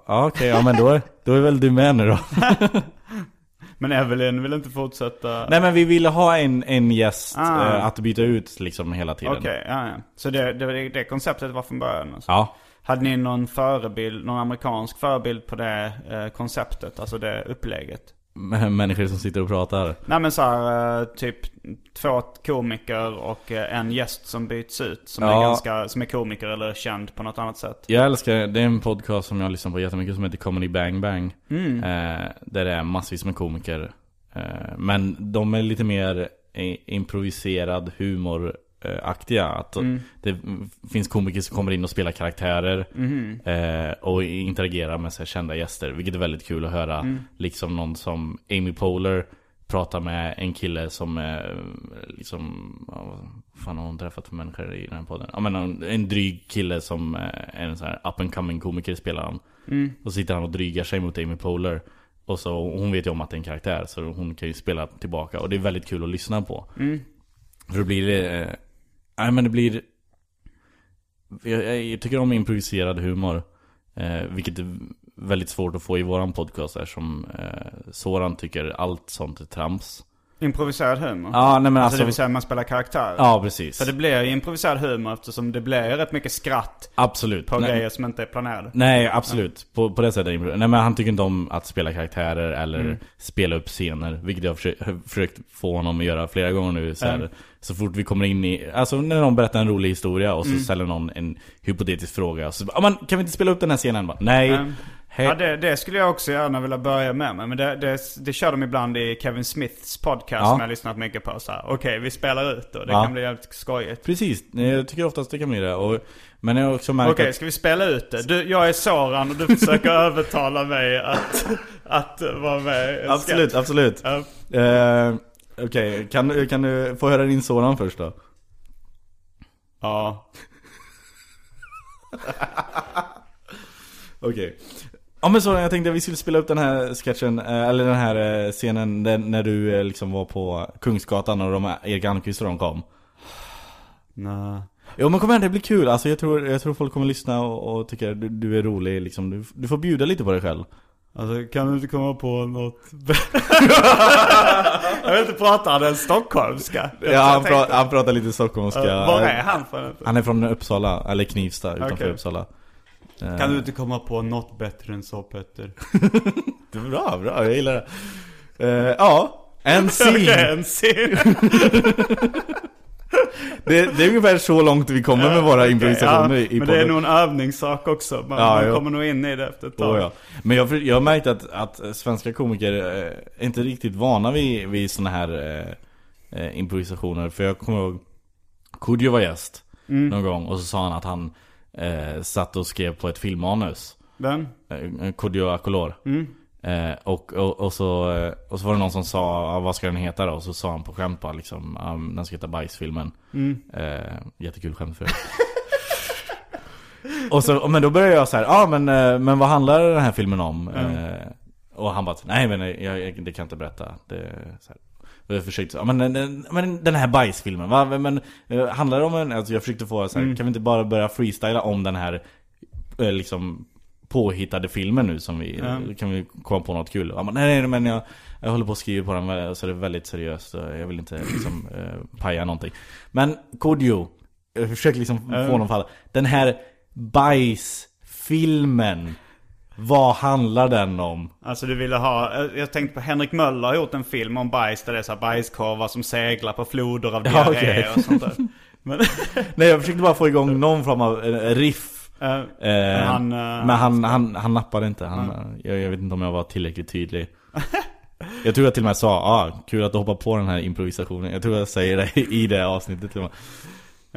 ja okej, ja men då är, då är väl du med nu då. Men Evelyn vill inte fortsätta? Nej men vi ville ha en, en gäst Ah. eh, att byta ut liksom hela tiden. Okej, ja, ja. Så det, det, det konceptet var från början? Alltså. Ja. Hade ni någon förebild, någon amerikansk förebild på det eh, konceptet? Alltså det upplägget? Människor som sitter och pratar. Nej men så här, eh, typ två komiker och eh, en gäst som byts ut. Som, är Ja. ganska, som är komiker eller känd på något annat sätt. Jag älskar, det är en podcast som jag lyssnar på jättemycket som heter Comedy Bang Bang. Eh, där det är massvis med komiker. Eh, men de är lite mer improviserad humor aktiga. Att Det finns komiker som kommer in och spelar karaktärer eh, Och interagerar med så här kända gäster Vilket är väldigt kul att höra. Liksom någon som Amy Poehler Pratar med en kille som är liksom Vad fan har hon träffat för människor i den här podden? Ja men en, dryg kille som eh, är en sån här up and coming komiker spelar han. Och så sitter han och drygar sig mot Amy Poehler. Och så, hon vet ju om att det är en karaktär så hon kan ju spela tillbaka. Och det är väldigt kul att lyssna på. För då blir det eh, Nej men det blir jag, jag tycker om improviserad humor eh, Vilket är väldigt svårt att få i våran podcast Eftersom eh, Soran tycker allt sånt är trams. Improviserad humor? Ja, nej men Alltså, alltså... det vill säga man spelar karaktär? Ja, precis. För det blir improviserad humor eftersom det blir rätt mycket skratt Absolut. på Nej. grejer som inte är planerade. Nej, absolut. På, på det sättet. Nej men han tycker inte om att spela karaktärer eller Mm. spela upp scener. Vilket jag har försökt, få honom att göra flera gånger nu. Så, här, Mm. så fort vi kommer in i, alltså när någon berättar en rolig historia och så Mm. ställer någon en hypotetisk fråga. Så ja men kan vi inte spela upp den här scenen? Bara, Nej. Mm. He- Ja, det, det skulle jag också gärna vilja börja med. Men det, det, det kör de ibland i Kevin Smiths podcast Ja. som jag har lyssnat mycket på. Okej, vi spelar ut och det Ja. kan bli jävligt skojigt. Precis, jag tycker oftast det kan bli det. Och, men jag har också märkt Okej, att... ska vi spela ut det? Du, jag är Soran och du försöker övertala mig att, att vara med Absolut, sketch. absolut. Ja. Eh, Okej, kan, du- kan du få höra din sådan först då? Ja. Okej. Ja men så jag tänkte att vi skulle spela upp den här sketchen, eh, eller den här eh, scenen där, när du eh, liksom var på Kungsgatan och de, Erik Almqvist och de kom. Nej. Jo men kom igen, det blir kul. Alltså jag tror, jag tror folk kommer lyssna och, och tycker du, du är rolig liksom. Du, du får bjuda lite på dig själv. Alltså kan du inte komma på något... jag vill inte prata den stockholmska. Ja, han, pra, han pratar lite stockholmska. Var är han från? Han är från Uppsala, eller Knivsta utanför Okej. Uppsala. Eh, Kan du inte komma på något bättre än så Petter? Det är bra, bra, jag gillar det. Eh, ja, en. Okej, en scen. det, det är ungefär så långt vi kommer med våra improvisationer ja, i Men det är podden. nog en övningssak också. Man, Ja, man kommer nog in i det efter ett tag. Oh. Men jag, jag har märkt att, att svenska komiker eh, är inte riktigt vana vid, vid såna här eh, improvisationer. För jag kommer ihåg, Kodjo var gäst Mm. någon gång och så sa han att han eh, satt och skrev på ett filmmanus. Vem? Eh, Kodjo Akolor. Mm. Eh, och, och, och, så, eh, och så var det någon som sa, ah, vad ska den heta då? Och så sa han på skämt bara liksom, ah, den ska heta Bajsfilmen. Mm. Eh, jättekul skämt för Och så, men då började jag så här, ja ah, men, eh, men vad handlar den här filmen om? Eh, och han bara, nej men jag, jag, det kan jag inte berätta. Det, så här. Försökte, ja men, den- men den här bajsfilmen, va? Men, eh, handlar det om en, alltså jag försökte få så här, kan vi inte bara börja freestyla om den här, eh, liksom påhittade filmen nu som vi, Ja. kan vi komma på något kul? Ja, men, nej, nej men jag, jag håller på att skriva på den så det är väldigt seriöst jag vill inte liksom eh, paja någonting. Men Kodjo, jag försöker liksom få honom att falla. Den här bajsfilmen, vad handlar den om? Alltså du ville ha, jag- jag tänkte på Henrik Möller har gjort en film om bajs där det är så här bajskorvar som seglar på floder av Ja, diarré okej. och sånt där. Men, Nej jag försökte bara få igång någon form av eh, riff. eh, Eh, han, eh, men han, han, han nappade inte. Han, jag, jag vet inte om jag var tillräckligt tydlig. Jag tror jag till och med sa, ah, kul att du hoppar på den här improvisationen. Jag tror jag säger det i det avsnittet till och med.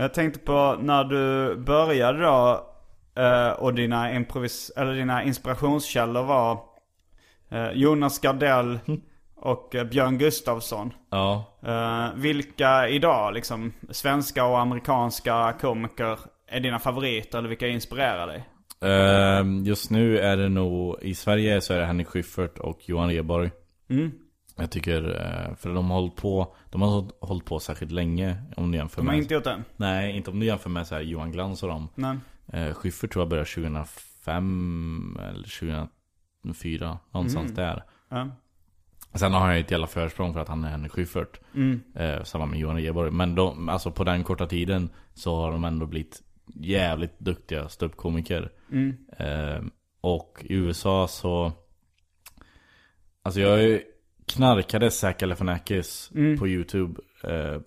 Jag tänkte på när du började då eh, och dina, improvis eller dina inspirationskällor var eh, Jonas Gardell och eh, Björn Gustafsson. Ja. Vilka idag, liksom svenska och amerikanska komiker är dina favoriter eller vilka inspirerar dig? Ehm, just nu är det nog, i Sverige så är det Henrik Schyffert och Johan Rheborg. Mm. Jag tycker, för de har hållit på, de har hållit på särskilt länge om du jämför De har med inte gjort det? Nej, inte om du jämför med så här Johan Glans och dem. Nej. Eh, Schyffert tror jag började 2005 eller 2004, någonstans där. Ja. Sen har han ju ett jävla försprång för att han är Henrik Schyffert. Mm. Eh, samma med Johan Rheborg. Men de, alltså på den korta tiden så har de ändå blivit jävligt duktiga ståuppkomiker. Mm. Eh, och i USA så... Alltså jag knarkade Zac Galifianakis Mm. på YouTube. Eh,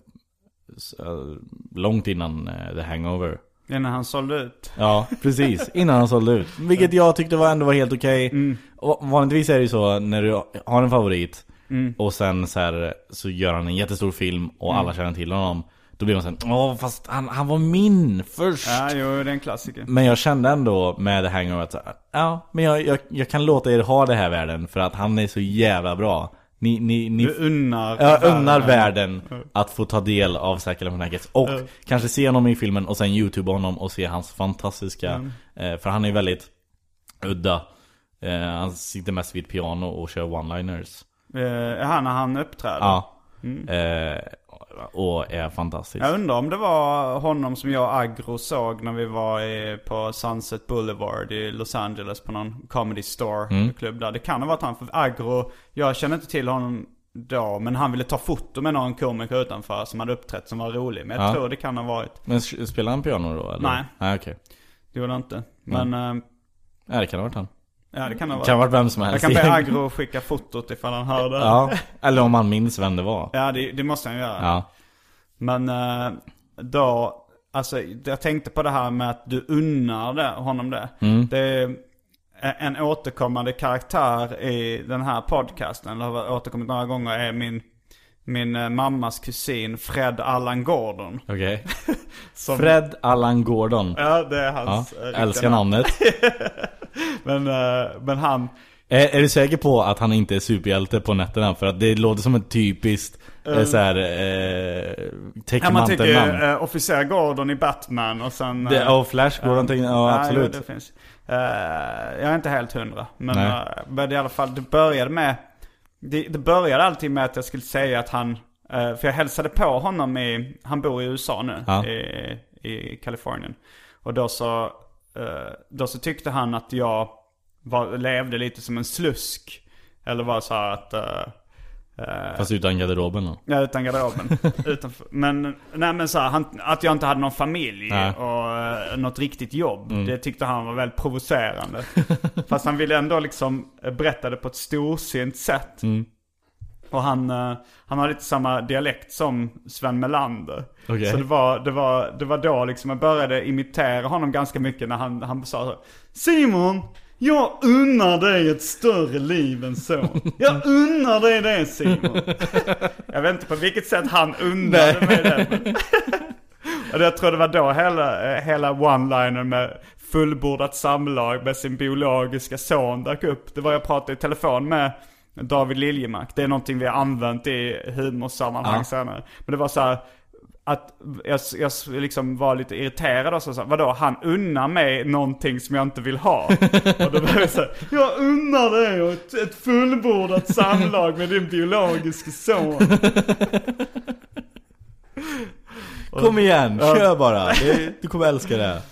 eh, långt innan eh, The Hangover. När han sålde ut. Ja, precis. Innan han sålde ut. Vilket jag tyckte var ändå var helt okej. Mm. Och vanligtvis är det ju så när du har en favorit Mm. och sen så, här, så gör han en jättestor film och alla känner till honom. Då blir man såhär, åh fast han, han var min först. Ja, jo, det är en klassiker. Men jag kände ändå med The Hangover att ja, men jag, jag, jag kan låta er ha det här världen för att han är så jävla bra. Ni, ni, ni Du unnar jag unnar världen att få ta del av Zac Galifianakis Och Ja. kanske se honom i filmen och sen youtube honom och se hans fantastiska eh, För han är väldigt udda. Eh, Han sitter mest vid piano och kör one-liners. Eh, han när han uppträder. Ja. Eh, Och är fantastisk Jag undrar om det var honom som jag och Agro såg när vi var i, på Sunset Boulevard i Los Angeles på någon comedy store klubb där. Det kan ha varit han, för Agro, jag känner inte till honom då, men han ville ta foto med någon komiker utanför som hade uppträtt som var rolig. Men jag Ja. tror det kan ha varit. Men s- spelar han piano då eller? Nej. Nej okej. Det gjorde han inte. Men, eh, Nej det kan ha varit han. Ja det kan Det varit. kan ha varit vem som Jag helst. kan be Agro skicka fotot ifall han hör det. Ja, eller om han minns vem det var. Ja, det, det måste han göra. Ja. Men eh, då, alltså jag tänkte på det här med att du unnar det, honom det. Mm. Det är en återkommande karaktär i den här podcasten, eller har återkommit några gånger, är min, min eh, mammas kusin Fred Allan Gordon. Okej. Som- Fred Allan Gordon. Ja, det är Ja, hans eh, riktiga älskar namn. namnet. Men, eh, men han, Är, är du säker på att han inte är superhjälte på nätterna? För att det låter som ett typiskt uh, så här, eh, ja, man tycker täckmantelnamn. uh, officer Gordon i Batman och sen... Det, eh, och Flash Gordon tänkte ja, absolut. Ja, det finns. Eh, jag är inte helt hundra. Men, Nej. men i alla fall, det började med... Det, det började alltid med att jag skulle säga att han... eh, för jag hälsade på honom i... Han bor i USA nu. Ja. I, I Kalifornien. Och då så... eh, då så tyckte han att jag var, levde lite som en slusk. Eller var så att... eh, eh, Fast utan garderoben då. Ja, utan garderoben. Utanför. Men, nej men så här, han, att jag inte hade någon familj Nej. och uh, något riktigt jobb. Mm. Det tyckte han var väldigt provocerande. Fast han ville ändå liksom eh, berätta det på ett storsint sätt. Mm. Och han, eh, han har lite samma dialekt som Sven Melander. Okej. Så det var, det, var, det var då liksom jag började imitera honom ganska mycket när han, han sa Simon! Jag unnar dig ett större liv än så. Jag unnar dig det Simon. Jag vet inte på vilket sätt han unnade mig det. Men... Och jag tror det var då hela, eh, hela one-liner med fullbordat samlag med sin biologiska son dök upp. Det var jag pratade i telefon med David Liljemark. Det är någonting vi har använt i humorsammanhang Ja. senare. Men det var så här att jag, jag liksom var lite irriterad och så sa vadå han unnar mig någonting som jag inte vill ha. och då var jag så här, jag unnar dig ett, ett fullbordat samlag med din biologiska son. Kom igen, kör bara. Du kommer älska det.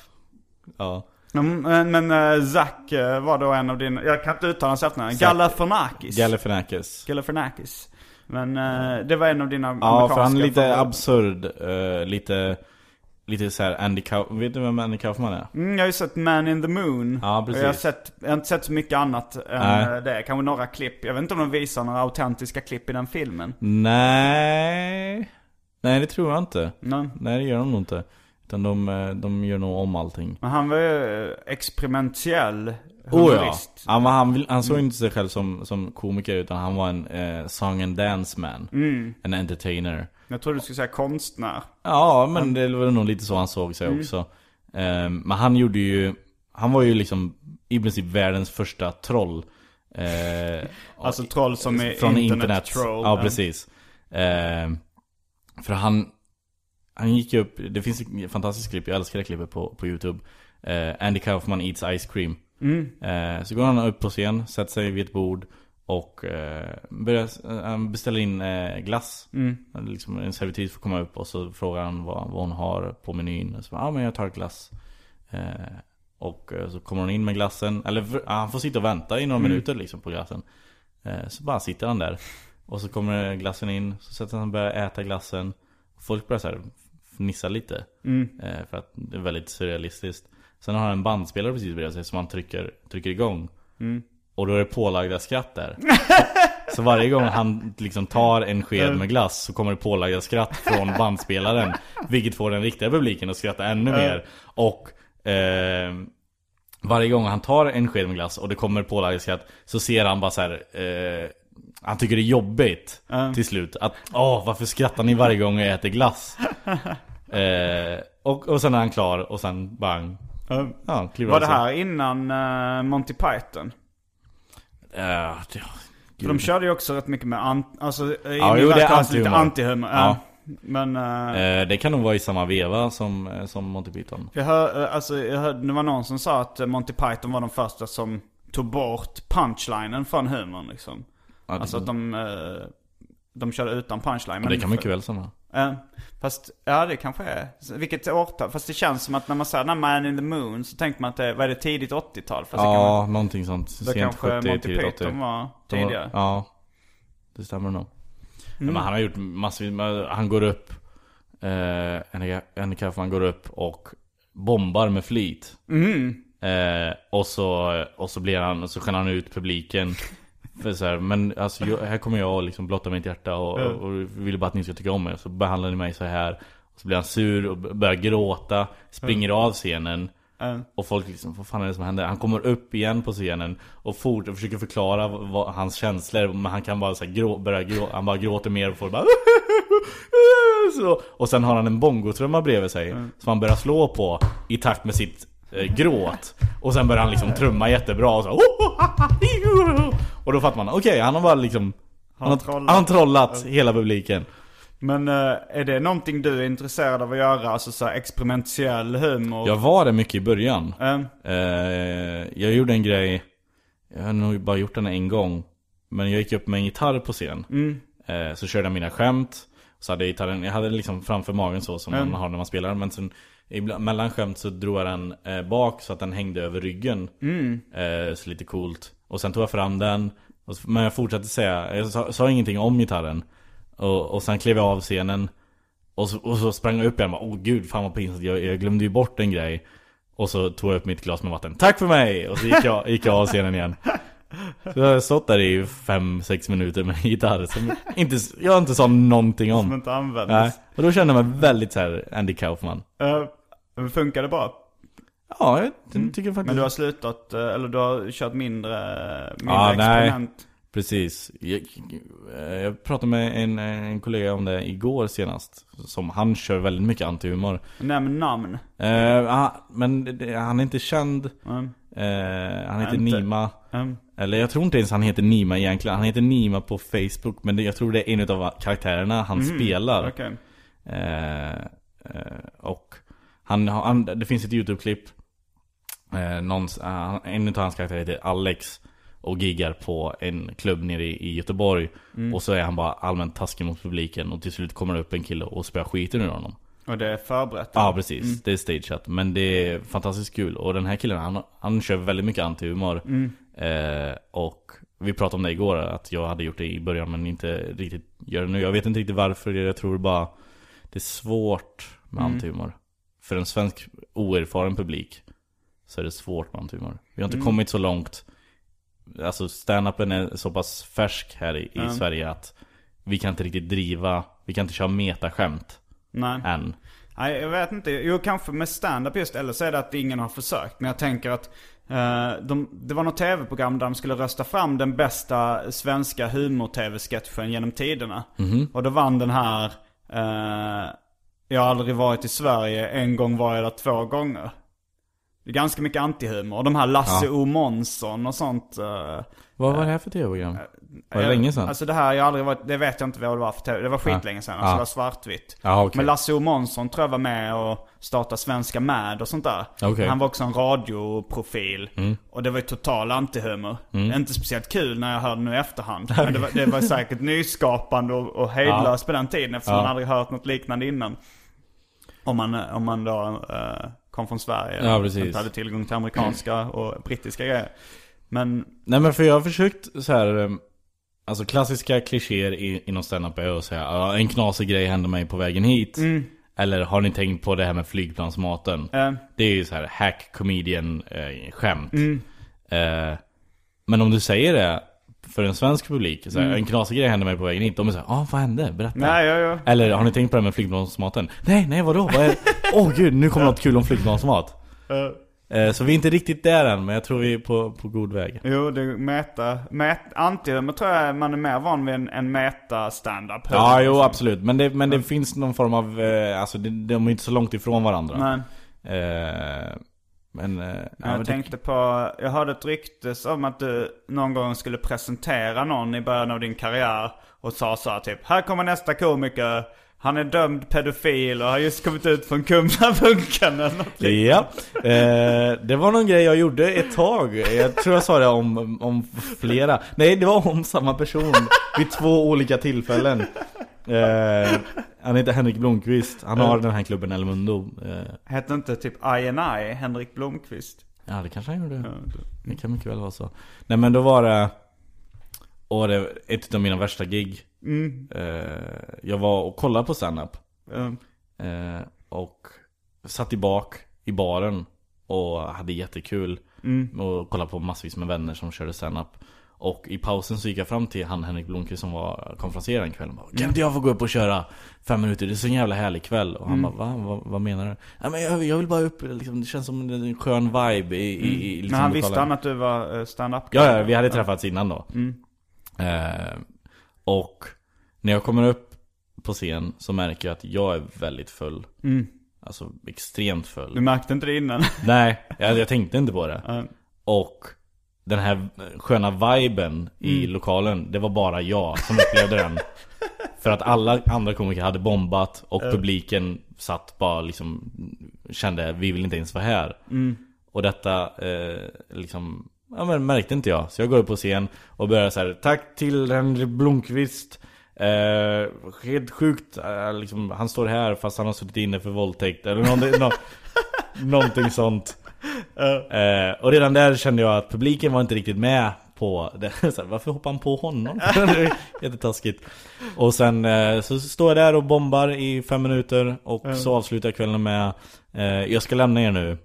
Ja. Mm, Men, men eh, Zack eh, var då en av dina, jag kan inte uttala hans efternamn, Galifianakis. Galifianakis. Galifianakis. Men eh, det var en av dina Ja, för han är lite favoriter. absurd. eh, lite, lite så här Andy Kaufman. Vet du vem Andy Kaufman är? Mm, jag har ju sett Man in the Moon. Ja, Och precis. Jag har, sett, jag har inte sett så mycket annat än Nej. eh, det. Kanske några klipp. Jag vet inte om de visar några autentiska klipp i den filmen. Nej. Nej, det tror jag inte. Nej. Nej, det gör de nog inte. Utan de, eh, de gör nog om allting. Men han var ju eh, experimentell Oh ja. Han, var, han, han såg inte sig själv som, som komiker utan han var en eh, song and dance man. Mm. En entertainer. Jag trodde du skulle säga konstnär. Ja, men det var nog lite så han såg sig Mm. också. Ehm, men han gjorde ju, han var ju liksom i princip världens första troll. Eh, Alltså troll som är från internet, internet. troll. Ja, precis. Ehm, för han, han gick ju upp, det finns ett fantastiskt klipp, jag älskar det klippet på, på YouTube. Eh, Andy Kaufman eats ice cream. Mm. Eh, så går han upp på scen, sätter sig vid ett bord och eh, börjar, eh, han beställer in eh, glass. Mm. Liksom en servitris får komma upp och så frågar han vad, vad hon har på menyn. Och så ja ah, men jag tar glass. Och så kommer hon in med glassen. Eller ja, han får sitta och vänta i några Mm. minuter liksom på glassen. Så bara sitter han där. Och så kommer glassen in, så sätter han och börjar äta glassen. Folk börjar så här fnissa lite. Mm. För att det är väldigt surrealistiskt. Sen har han en bandspelare precis bredvid sig som han trycker, trycker igång. Mm. Och då är det pålagda skratt där. Så varje gång han liksom tar en sked med glass så kommer det pålagda skratt från bandspelaren. Vilket får den riktiga publiken att skratta ännu mer. Och eh, varje gång han tar en sked med glass och det kommer pålagda skratt så ser han bara så här. Eh, han tycker det är jobbigt Ja. till slut. Att åh, varför skrattar ni varje gång jag äter glass? eh, och, och sen är han klar och sen bang. Ja. Var det här innan eh, Monty Python? Det, För de körde ju också rätt mycket med an, alltså i Ja, jo, det är kallas lite antihumor. Ja. Men eh, Eh, det kan nog vara i samma veva som, eh, som Monty Python. jag hör, eh, alltså, jag hörde, det var någon som sa att eh, Monty Python var de första som tog bort punchlinen från humorn liksom. Ja, det, Alltså att de, eh, de körde utan punchline. det kan mycket väl stämma. Ja, fast ja det kanske är. Vilket årtal? Fast det känns som att när man säger när Man in the Moon så tänker man att det, vad är det, tidigt 80-tal? Fast det kan Ja, någonting sånt. Sent kanske 70, Monty tidigt 80. Python var De var- tidigare. Ja, det stämmer nog. Men han har gjort massvis, med- han går upp eh, Kaufman går upp och bombar med flit eh, och, så, och så blir han, och så skäller han ut publiken för så här, men alltså jag, här kommer jag och liksom blotta mitt hjärta och, och vill bara att ni ska tycka om mig. Så behandlar ni mig så här och Så blir han sur och börjar gråta Springer av scenen. Och folk liksom, vad fan är det som händer? Han kommer upp igen på scenen Och fort, och försöker förklara vad, vad, hans känslor Men han kan bara så här, grå, börja grå, Han bara gråter mer och folk bara så, Och sen har han en bongotrumma bredvid sig Som han börjar slå på I takt med sitt eh, gråt. Och sen börjar han liksom trumma jättebra och så Och då fattar man, okej han har bara liksom Han har trollat, han trollat hela publiken. Men eh, är det någonting du är intresserad av att göra? Alltså så här experimentell humor? Jag var det mycket i början. Eh, jag gjorde en grej Jag har nog bara gjort den en gång Men jag gick upp med en gitarr på scen. Eh, Så körde jag mina skämt Så hade jag gitarren, jag hade liksom framför magen så som man har när man spelar Men sen ibland, mellan skämt så drog jag den eh, bak så att den hängde över ryggen. Eh, Så lite coolt. Och sen tog jag fram den. Och, Men jag fortsatte säga, jag sa, sa ingenting om gitarren. Och, och sen klev jag av scenen. Och så, och så sprang jag upp igen och bara, åh gud, fan vad pinsamt, jag, jag glömde ju bort en grej. Och så tog jag upp mitt glas med vatten, tack för mig! Och så gick jag, gick jag av scenen igen. Så jag har stått där i 5-6 minuter med gitarr som inte, jag inte sa någonting som om inte används. Nej, och då kände jag mig väldigt så här Andy Kaufman. Eh, men funkar det bra? Ja, jag tycker faktiskt Men du har slutat, eh, eller du har kört mindre, mindre nej. experiment? Precis. Jag, jag pratade med en, en kollega om det igår senast. Som han kör väldigt mycket antihumor. Nämn namn. Eh, ah, men han är inte känd. Mm. Eh, han heter Inte. Nima. Mm. Eller jag tror inte ens han heter Nima egentligen. Han heter Nima på Facebook. Men jag tror det är en av karaktärerna han spelar. Mm. Okej. Eh, eh, och han, han, det finns ett YouTube-klipp. Eh, någons, eh, en av hans karaktärer heter Alex. Och giggar på en klubb nere i, i Göteborg. Och så är han bara allmänt taskig mot publiken. Och till slut kommer det upp en kille och spöar skiten ur honom. Och det är förberett? Ja precis, det är stageat. Men det är fantastiskt kul. Och den här killen han, han kör väldigt mycket antihumor. Eh, och vi pratade om det igår, att jag hade gjort det i början men inte riktigt gör det nu. Jag vet inte riktigt varför, jag tror bara det är svårt med antihumor. För en svensk oerfaren publik så är det svårt med antihumor. Vi har inte kommit så långt. Alltså stand-upen är så pass färsk här i, i Sverige att vi kan inte riktigt driva, vi kan inte köra metaskämt Nej. än. Nej, jag vet inte. Jo, kanske med stand-up just. Eller så är det att ingen har försökt. Men jag tänker att eh, de, det var något tv-program där de skulle rösta fram den bästa svenska humor-tv-sketchen genom tiderna. Och då vann den här eh, Jag har aldrig varit i Sverige, en gång var jag där två gånger. Det är ganska mycket antihumor. Och de här Lasse O. Månsson och sånt. eh, Vad var det här för tv-program? Var det jag- länge sedan? Alltså det här, jag har aldrig varit, det vet jag inte vad det var för tv. Det var skitlänge sedan. Alltså Ja. det var svartvitt. Ja, okej. Men Lasse O. Månsson tror jag var med och startade Svenska Mad och sånt där. Okej. Han var också en radioprofil. Och det var ju total antihumor. Inte speciellt kul när jag hörde nu i efterhand. Men det var, det var säkert nyskapande och, och hejdlöst på den tiden eftersom Ja. man aldrig hört något liknande innan. Om man, om man då eh, kom från Sverige Ja, och inte hade tillgång till amerikanska och brittiska grejer. Men Nej men för jag har försökt så här. eh, Alltså klassiska klichéer i- inom standup är att säga "Ja, en knasig grej hände mig på vägen hit. Eller har ni tänkt på det här med flygplansmaten? eh, Det är ju så här hack comedian eh, skämt. Eh, men om du säger det för en svensk publik, så här, en knasig grej hände mig på vägen hit. De är såhär, ah vad hände? Berätta. nej, ja, ja. Eller har ni tänkt på det med flygplansmaten? Nej, nej vadå? Åh gud, nu kommer något kul om flygplansmat. Eh, så vi är inte riktigt där än, men jag tror vi är på, på god väg. Jo, det är meta, met, antihumor tror jag man är mer van vid en, en meta standup Ja, jo absolut. Men det, men det finns någon form av, eh, alltså det, de är inte så långt ifrån varandra. Men Eh, men... Eh, ja, men jag det- tänkte på, jag hörde ett rykte om att du någon gång skulle presentera någon i början av din karriär och sa så här typ, här kommer nästa komiker, han är dömd pedofil och har just kommit ut från Kumlabunken eller något Ja, eh, det var någon grej jag gjorde ett tag. Jag tror jag sa det om, om flera. Nej, det var om samma person vid två olika tillfällen. Eh, han heter Henrik Blomqvist. Han har den här klubben El Mundo. Eh, Hette inte typ INI, Henrik Blomqvist? ja, det kanske han gjorde. Det kan mycket väl vara så. Nej, men då var det... Och det ett av mina värsta gig. Eh, jag var och kollade på stand-up. Eh, Eh, och satt i bak i baren och hade jättekul. Och kollade på massvis med vänner som körde stand-up. Och i pausen så gick jag fram till han Henrik Blomqvist som var konferenser en kväll och bara, Kan inte jag få gå upp och köra fem minuter? Det är så en jävla härlig kväll. Och han bara, va? Vad, vad menar du? Ja, men jag, jag vill bara upp, liksom, det känns som en skön vibe i, i, i liksom, Men han visste lokalen." han att du var eh, stand-up? Ja, ja, vi hade träffats innan då. Eh, och när jag kommer upp på scen så märker jag att jag är väldigt full. Alltså extremt full. Du märkte inte det innan? Nej, jag, jag tänkte inte på det. Och den här sköna viben i lokalen, det var bara jag som upplevde den. För att alla andra komiker hade bombat och publiken satt bara liksom Kände vi vill inte ens vara här. Och detta eh, liksom Ja men märkte inte jag. Så jag går upp på scen och börjar så här. Tack till Henrik Blomqvist. Eh, helt sjukt. Eh, liksom, han står här fast han har suttit inne för våldtäkt. Eller någonting, nå, någonting sånt. Eh, och redan där kände jag att publiken var inte riktigt med på det. Så här, varför hoppar han på honom? Jättetaskigt. Och sen eh, så står jag där och bombar i fem minuter. Och så avslutar jag kvällen med eh, Jag ska lämna er nu.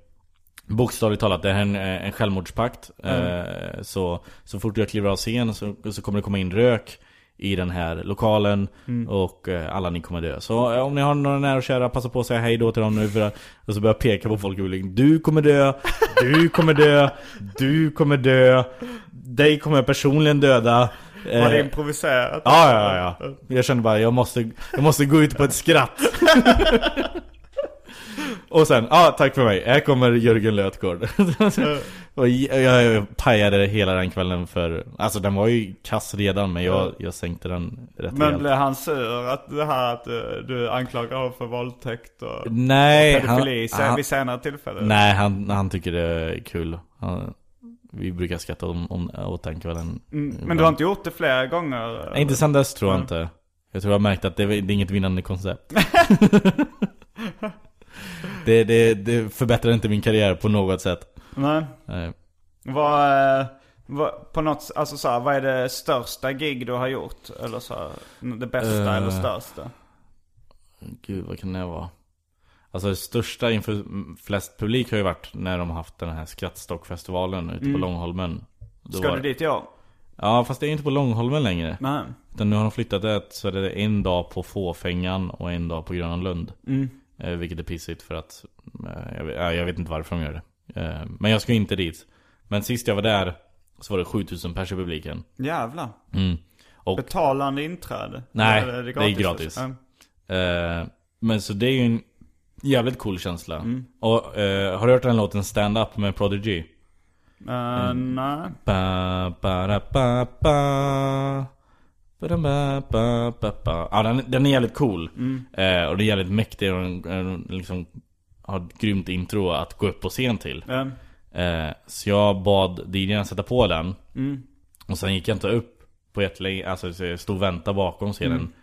Bokstavligt talat, det här är en, en självmordspakt. Eh, så, så fort jag kliver av scen så, så kommer det komma in rök i den här lokalen och eh, alla ni kommer dö. Så eh, om ni har några nära och kära, passa på att säga hej då till dem nu för att, och så börjar jag peka på folk i Du kommer dö, du kommer dö, du kommer dö, dig kommer jag personligen döda. Var det Eh, improviserat? Ja, ja, ja. Jag kände bara, jag måste, jag måste gå ut på ett skratt. Och sen, ja tack för mig, här kommer Jörgen Lötgård. och jag, jag pajade hela den kvällen för, alltså den var ju kass redan men jag, jag sänkte den rätt Men blev han sur att det här att du, du anklagar honom för våldtäkt och Nej, han, pedofili sen, han, vid senare tillfällen? nej han, han tycker det är kul. Han, vi brukar skratta om, om, åt den kvällen. Mm, men du har inte gjort det flera gånger? Nej, inte sen dess tror jag inte. Jag tror jag har märkt att det, det är inget vinnande koncept. det, det, det förbättrar inte min karriär på något sätt. Nej. Nej. Vad, eh, vad, på något, alltså så här, vad är det största gig du har gjort? Eller så här, det bästa Eh. eller största? Gud, vad kan det vara? Alltså det största inför flest publik har ju varit när de har haft den här Skrattstockfestivalen ute på Långholmen. Då Ska var- du dit i år? Ja, fast det är inte på Långholmen längre. Nej. Utan nu har de flyttat det så är det en dag på Fåfängan och en dag på Gröna Lund. Eh, vilket är pissigt för att eh, jag, vet- ja, jag vet inte varför de gör det. Eh, men jag ska inte dit. Men sist jag var där så var det 7000 pers i publiken. Jävlar. Mm. Och, Betalande inträde? Nej, det är gratis. Ja. eh, men så det är ju en jävligt cool känsla. Och eh, har du hört den låten Stand Up med Prodigy? Eh, nej. Ba, ba, da, ba, ba. Ja, den, den är jävligt cool. Eh, och det är jävligt mäktig och den, den liksom har ett grymt intro att gå upp på scen till. Eh, Eh, så jag bad DJn sätta på den. Och sen gick jag inte upp på jättelänge, alltså så jag stod och väntade bakom scenen.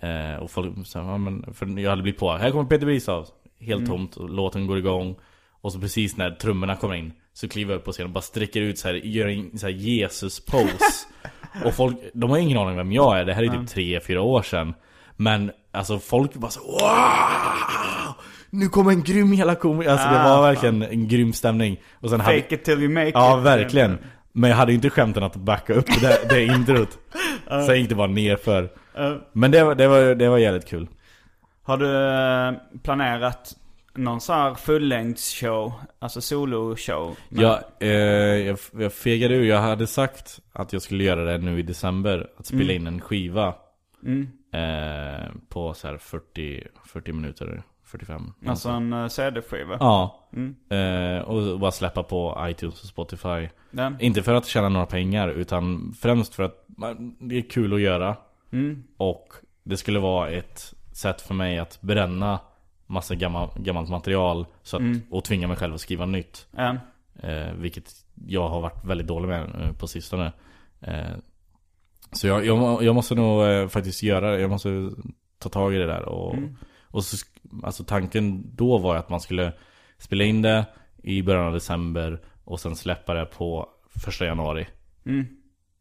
Eh, och folk sa, ja, men, för jag hade blivit på, här kommer Peter Bristav. Helt tomt, och låten går igång. Och så precis när trummorna kommer in så kliver jag upp på scenen och bara sträcker ut så här, gör en så här Jesus-pose. och folk, de har ingen aning vem jag är, det här är typ tre fyra år sedan. Men alltså folk bara så wow! Nu kommer en grym jävla komiker. Alltså det var verkligen en grym stämning. Och sen hade, Fake it till you make Ja, it. verkligen. Men jag hade inte skämten att backa upp det, det introt. Sen gick det bara nerför. Men det var, det, var, det var jävligt kul. Har du eh, planerat någon sån här fullängdsshow? Alltså soloshow? Jag, eh, jag, jag fegade ur. Jag hade sagt att jag skulle göra det nu i december. Att spela in en skiva. Eh, på så här 40, 40 minuter. 45. Alltså en uh, CD-skiva? Ja. Eh, och bara släppa på iTunes och Spotify. Den? Inte för att tjäna några pengar utan främst för att man- det är kul att göra. Och det skulle vara ett sätt för mig att bränna massa gammal, gammalt material så att, och tvinga mig själv att skriva nytt. En? Eh, vilket jag har varit väldigt dålig med eh, på sistone. Eh, så jag, jag, jag måste nog eh, faktiskt göra Jag måste ta tag i det där. Och, och så, alltså tanken då var att man skulle spela in det i början av december och sen släppa det på första januari.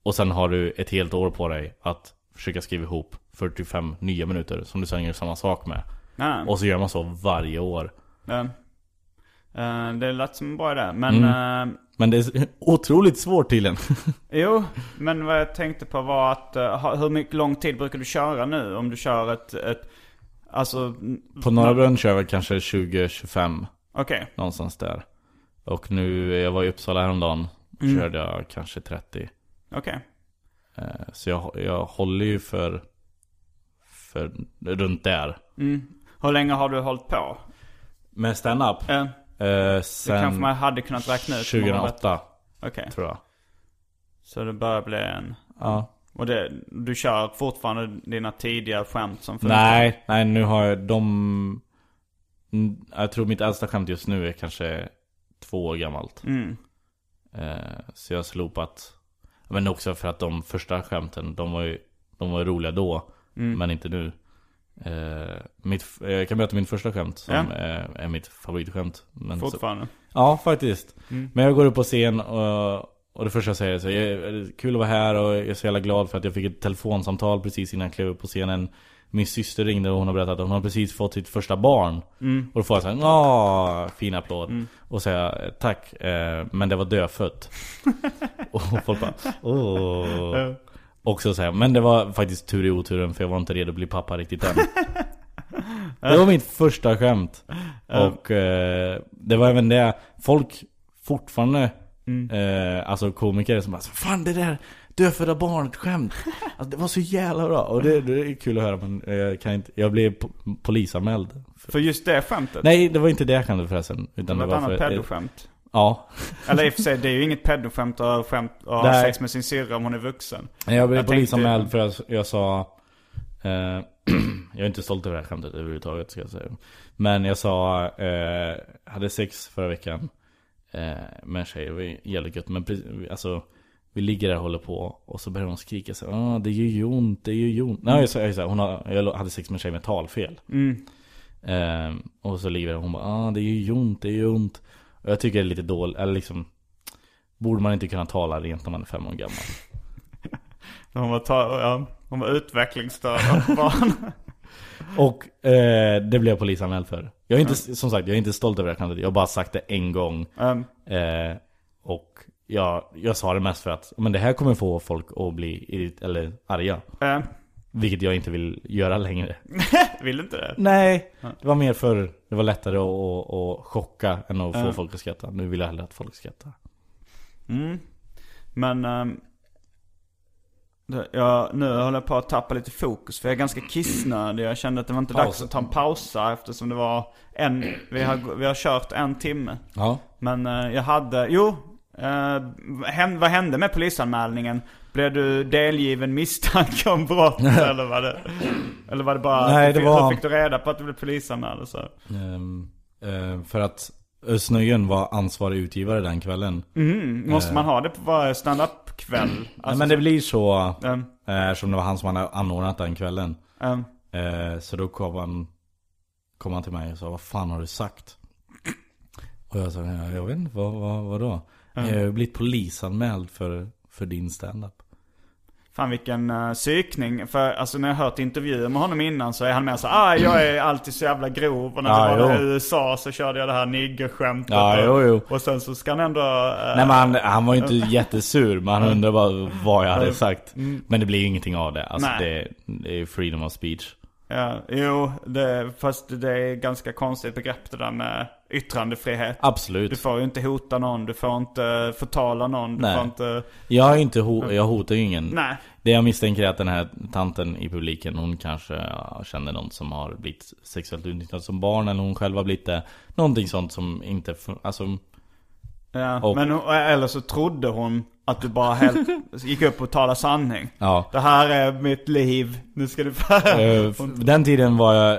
Och sen har du ett helt år på dig att försöka skriva ihop 45 nya minuter som du sen gör samma sak med. Ja. Och så gör man så varje år. Ja. Eh, det lät som en bra idé. Men, Mm. eh, Men det är otroligt svårt tydligen. jo, men vad jag tänkte på var att eh, hur mycket lång tid brukar du köra nu? Om du kör ett, ett alltså, På Norra Brunn kör jag kanske 20-25 okej. någonstans där. Och nu, jag var i Uppsala häromdagen. Mm. Körde jag kanske 30. Okej. Eh, Så jag, jag håller ju för, för runt där. Mm. Hur länge har du hållit på? Med stand-up? Eh, Eh, det sen kanske man hade kunnat räkna ut. hur många vet- 2008 Okej. tror jag. Så det börjar bli en... Ja. Och det, du kör fortfarande dina tidiga skämt som funkar? Nej, nej nu har jag de... Jag tror mitt äldsta skämt just nu är kanske två år gammalt. Mm. Eh, så jag har slopat. Men också för att de första skämten, de var ju, de var roliga då. Mm. Men inte nu. Eh, mitt, jag kan berätta min första skämt som Ja. är, är mitt favoritskämt. Men så, Fortfarande? ja, faktiskt. Mm. Men jag går upp på scen och, och det första jag säger är så jag, kul att vara här och jag är så jävla glad för att jag fick ett telefonsamtal precis innan jag klev upp på scenen. Min syster ringde och hon har berättat att hon har precis fått sitt första barn. Mm. Och då får jag såhär, åh, fin applåd. Och säga tack, eh, men det var dödfött. och folk bara, åh. Och så säger men det var faktiskt tur i oturen för jag var inte redo att bli pappa riktigt än. det var mitt första skämt. Och eh, det var även det, folk fortfarande, eh, alltså komiker som bara Fan det där dödfödda barnet skämt. Alltså, det var så jävla bra. Och det, det är kul att höra men jag kan inte, jag blev po- polisanmäld. För just det skämtet? Nej, det var inte det skämtet förresten. Det Utan var det ett var annat för, pedoskämt. Ja. Eller i och för sig, det är ju inget pedoskämt att ha skämt och ha Nej. sex med sin syrra om hon är vuxen. Jag blev Jag polisanmäld tänkte- för att jag sa eh, Jag är inte stolt över det här skämtet överhuvudtaget ska jag säga Men jag sa, eh, hade sex förra veckan eh, Med en tjej, det var jävligt gött Men precis, alltså Vi ligger där och håller på Och så börjar hon skrika så ah, det gör ju ont, det gör ju ont Nej jag sa, jag sa hon har, jag hade sex med en tjej med talfel Mm. eh, Och så ligger där och hon bara, ah, det gör ju ont, det gör ju ont Och jag tycker det är lite dåligt, eller liksom Borde man inte kunna tala rent när man är fem år gammal? Hon var, ta- ja, hon var utvecklingsstörd av barn. Och eh, det blev jag polisanmäld för. Jag är inte, som sagt, jag är inte stolt över det här. Jag har bara sagt det en gång. um, Eh, och jag, jag sa det mest för att men det här kommer få folk att bli irrit- eller arga. eh, Vilket jag inte vill göra längre. vill inte det? Nej, det var mer för det var lättare att, att, att chocka än att få Ja. folk att skratta. Nu vill jag hellre att folk skrattar. Mm. Men ehm, det, jag, nu håller jag på att tappa lite fokus för jag är ganska kissnödig. Jag kände att det var inte dags Pausa. att ta en pausa eftersom det var en, vi har, vi har kört en timme. Ja. Men eh, jag hade, jo, hän, vad hände med polisanmälningen? Blev du delgiven misstanke om brott eller var det? Eller var det bara, Nej, det hur var- fick du reda på att du blev polisanmäld så? Ehm, eh, för att Özz Nöjen var ansvarig utgivare den kvällen. Mm, måste man ha det på varje standup-kväll? Nej, Alltså, men det blir så, eh, eftersom det var han som hade anordnat den kvällen. Eh, så då kom han, kom han till mig och sa Vad fan har du sagt? Och jag sa "Ja, Jag vet inte, vad, vad, vad då? Jag har blivit polisanmäld för, för din standup Fan vilken uh, psykning. För alltså när jag hört intervjuer med honom innan så är han mer så ah jag är alltid så jävla grov. Och när Ja, vi var i USA så körde jag det här niggerskämtet. Ja, och, jo, jo. och sen så ska han ändå... eh, Nej men han, han var ju inte jättesur Men han undrade bara vad jag hade sagt Men det blir ju ingenting av det Alltså det, det är freedom of speech Ja, jo, det, fast det är ganska konstigt begrepp det där med yttrandefrihet. Absolut Du får ju inte hota någon, du får inte förtala någon, du Nej. får inte... Jag inte ho- jag hotar ju ingen Nej. Det jag misstänker är att den här tanten i publiken Hon kanske känner någon som har blivit sexuellt utnyttjad som barn Eller hon själv har blivit det Någonting sånt som inte, alltså Ja, Och- men eller så trodde hon att du bara helt gick upp och talade sanning. Ja Det här är mitt liv, nu ska du få... Eh, Den tiden var jag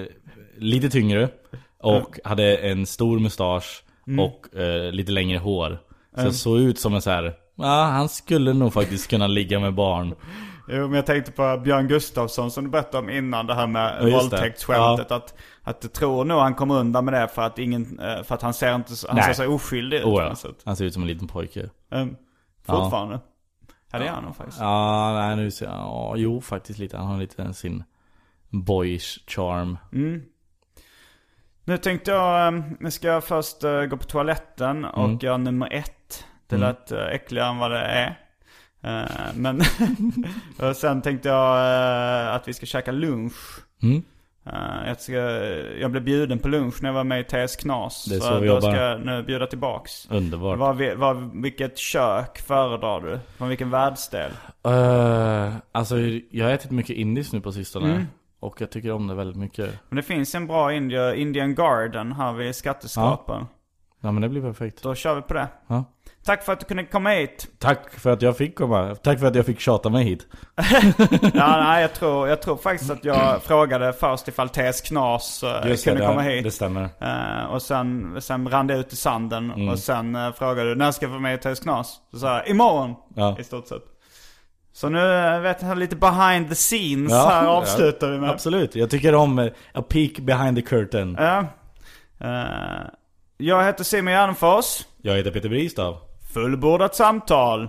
eh, lite tyngre Och hade en stor mustasch Och eh, lite längre hår Så jag såg ut som en så här. Ja, han skulle nog faktiskt kunna ligga med barn Jo, men jag tänkte på Björn Gustafsson som du berättade om innan, det här med Ja, våldtäktsskämtet. Att, att jag tror nog han kommer undan med det för att, ingen, eh, för att han ser inte han Nej. ser så oskyldig ut. oh, ja. Han ser ut som en liten pojke Um, fortfarande. Ja, det gör han nog faktiskt. Ja, nej nu ser jag, ja, jo faktiskt lite. Han har lite sin boyish charm. Nu tänkte jag, eh, nu ska jag först eh, gå på toaletten och Mm. göra nummer ett. Det lät eh, äckligare än vad det är. Eh, Men, och sen tänkte jag att vi ska käka lunch. Mm. Jag, ska, jag blev bjuden på lunch när jag var med i TS Knas. Det är så vi då jobbar. ska jag nu bjuda tillbaks. Underbart. Vad, vi- vad, vilket kök föredrar du? Från vilken världsdel? Uh, alltså jag har ätit mycket indiskt nu på sistone. Mm. Och jag tycker om det väldigt mycket. Men det finns en bra India, Indian Garden här vid Skatteskrapan. Ja men det blir perfekt. Då kör vi på det. Ja. Tack för att du kunde komma hit. Tack för att jag fick komma. Tack för att jag fick tjata mig hit. Ja, nej, jag tror, jag tror faktiskt att jag frågade först ifall TS Knas eh, Just kunde det, komma hit. det stämmer. Eh, och sen, sen rann det ut i sanden. Mm. Och sen uh, frågade du, när ska jag vara med TS Knas? Så sa jag, imorgon! Ja. I stort sett. Så nu eh, vet jag lite behind the scenes Ja, här ja. avslutar vi med. Absolut. Jag tycker om eh, a peek behind the curtain. Ja. Eh, jag heter Simon Gärdenfors. Jag heter Peter Bristav. Fullbordat samtal.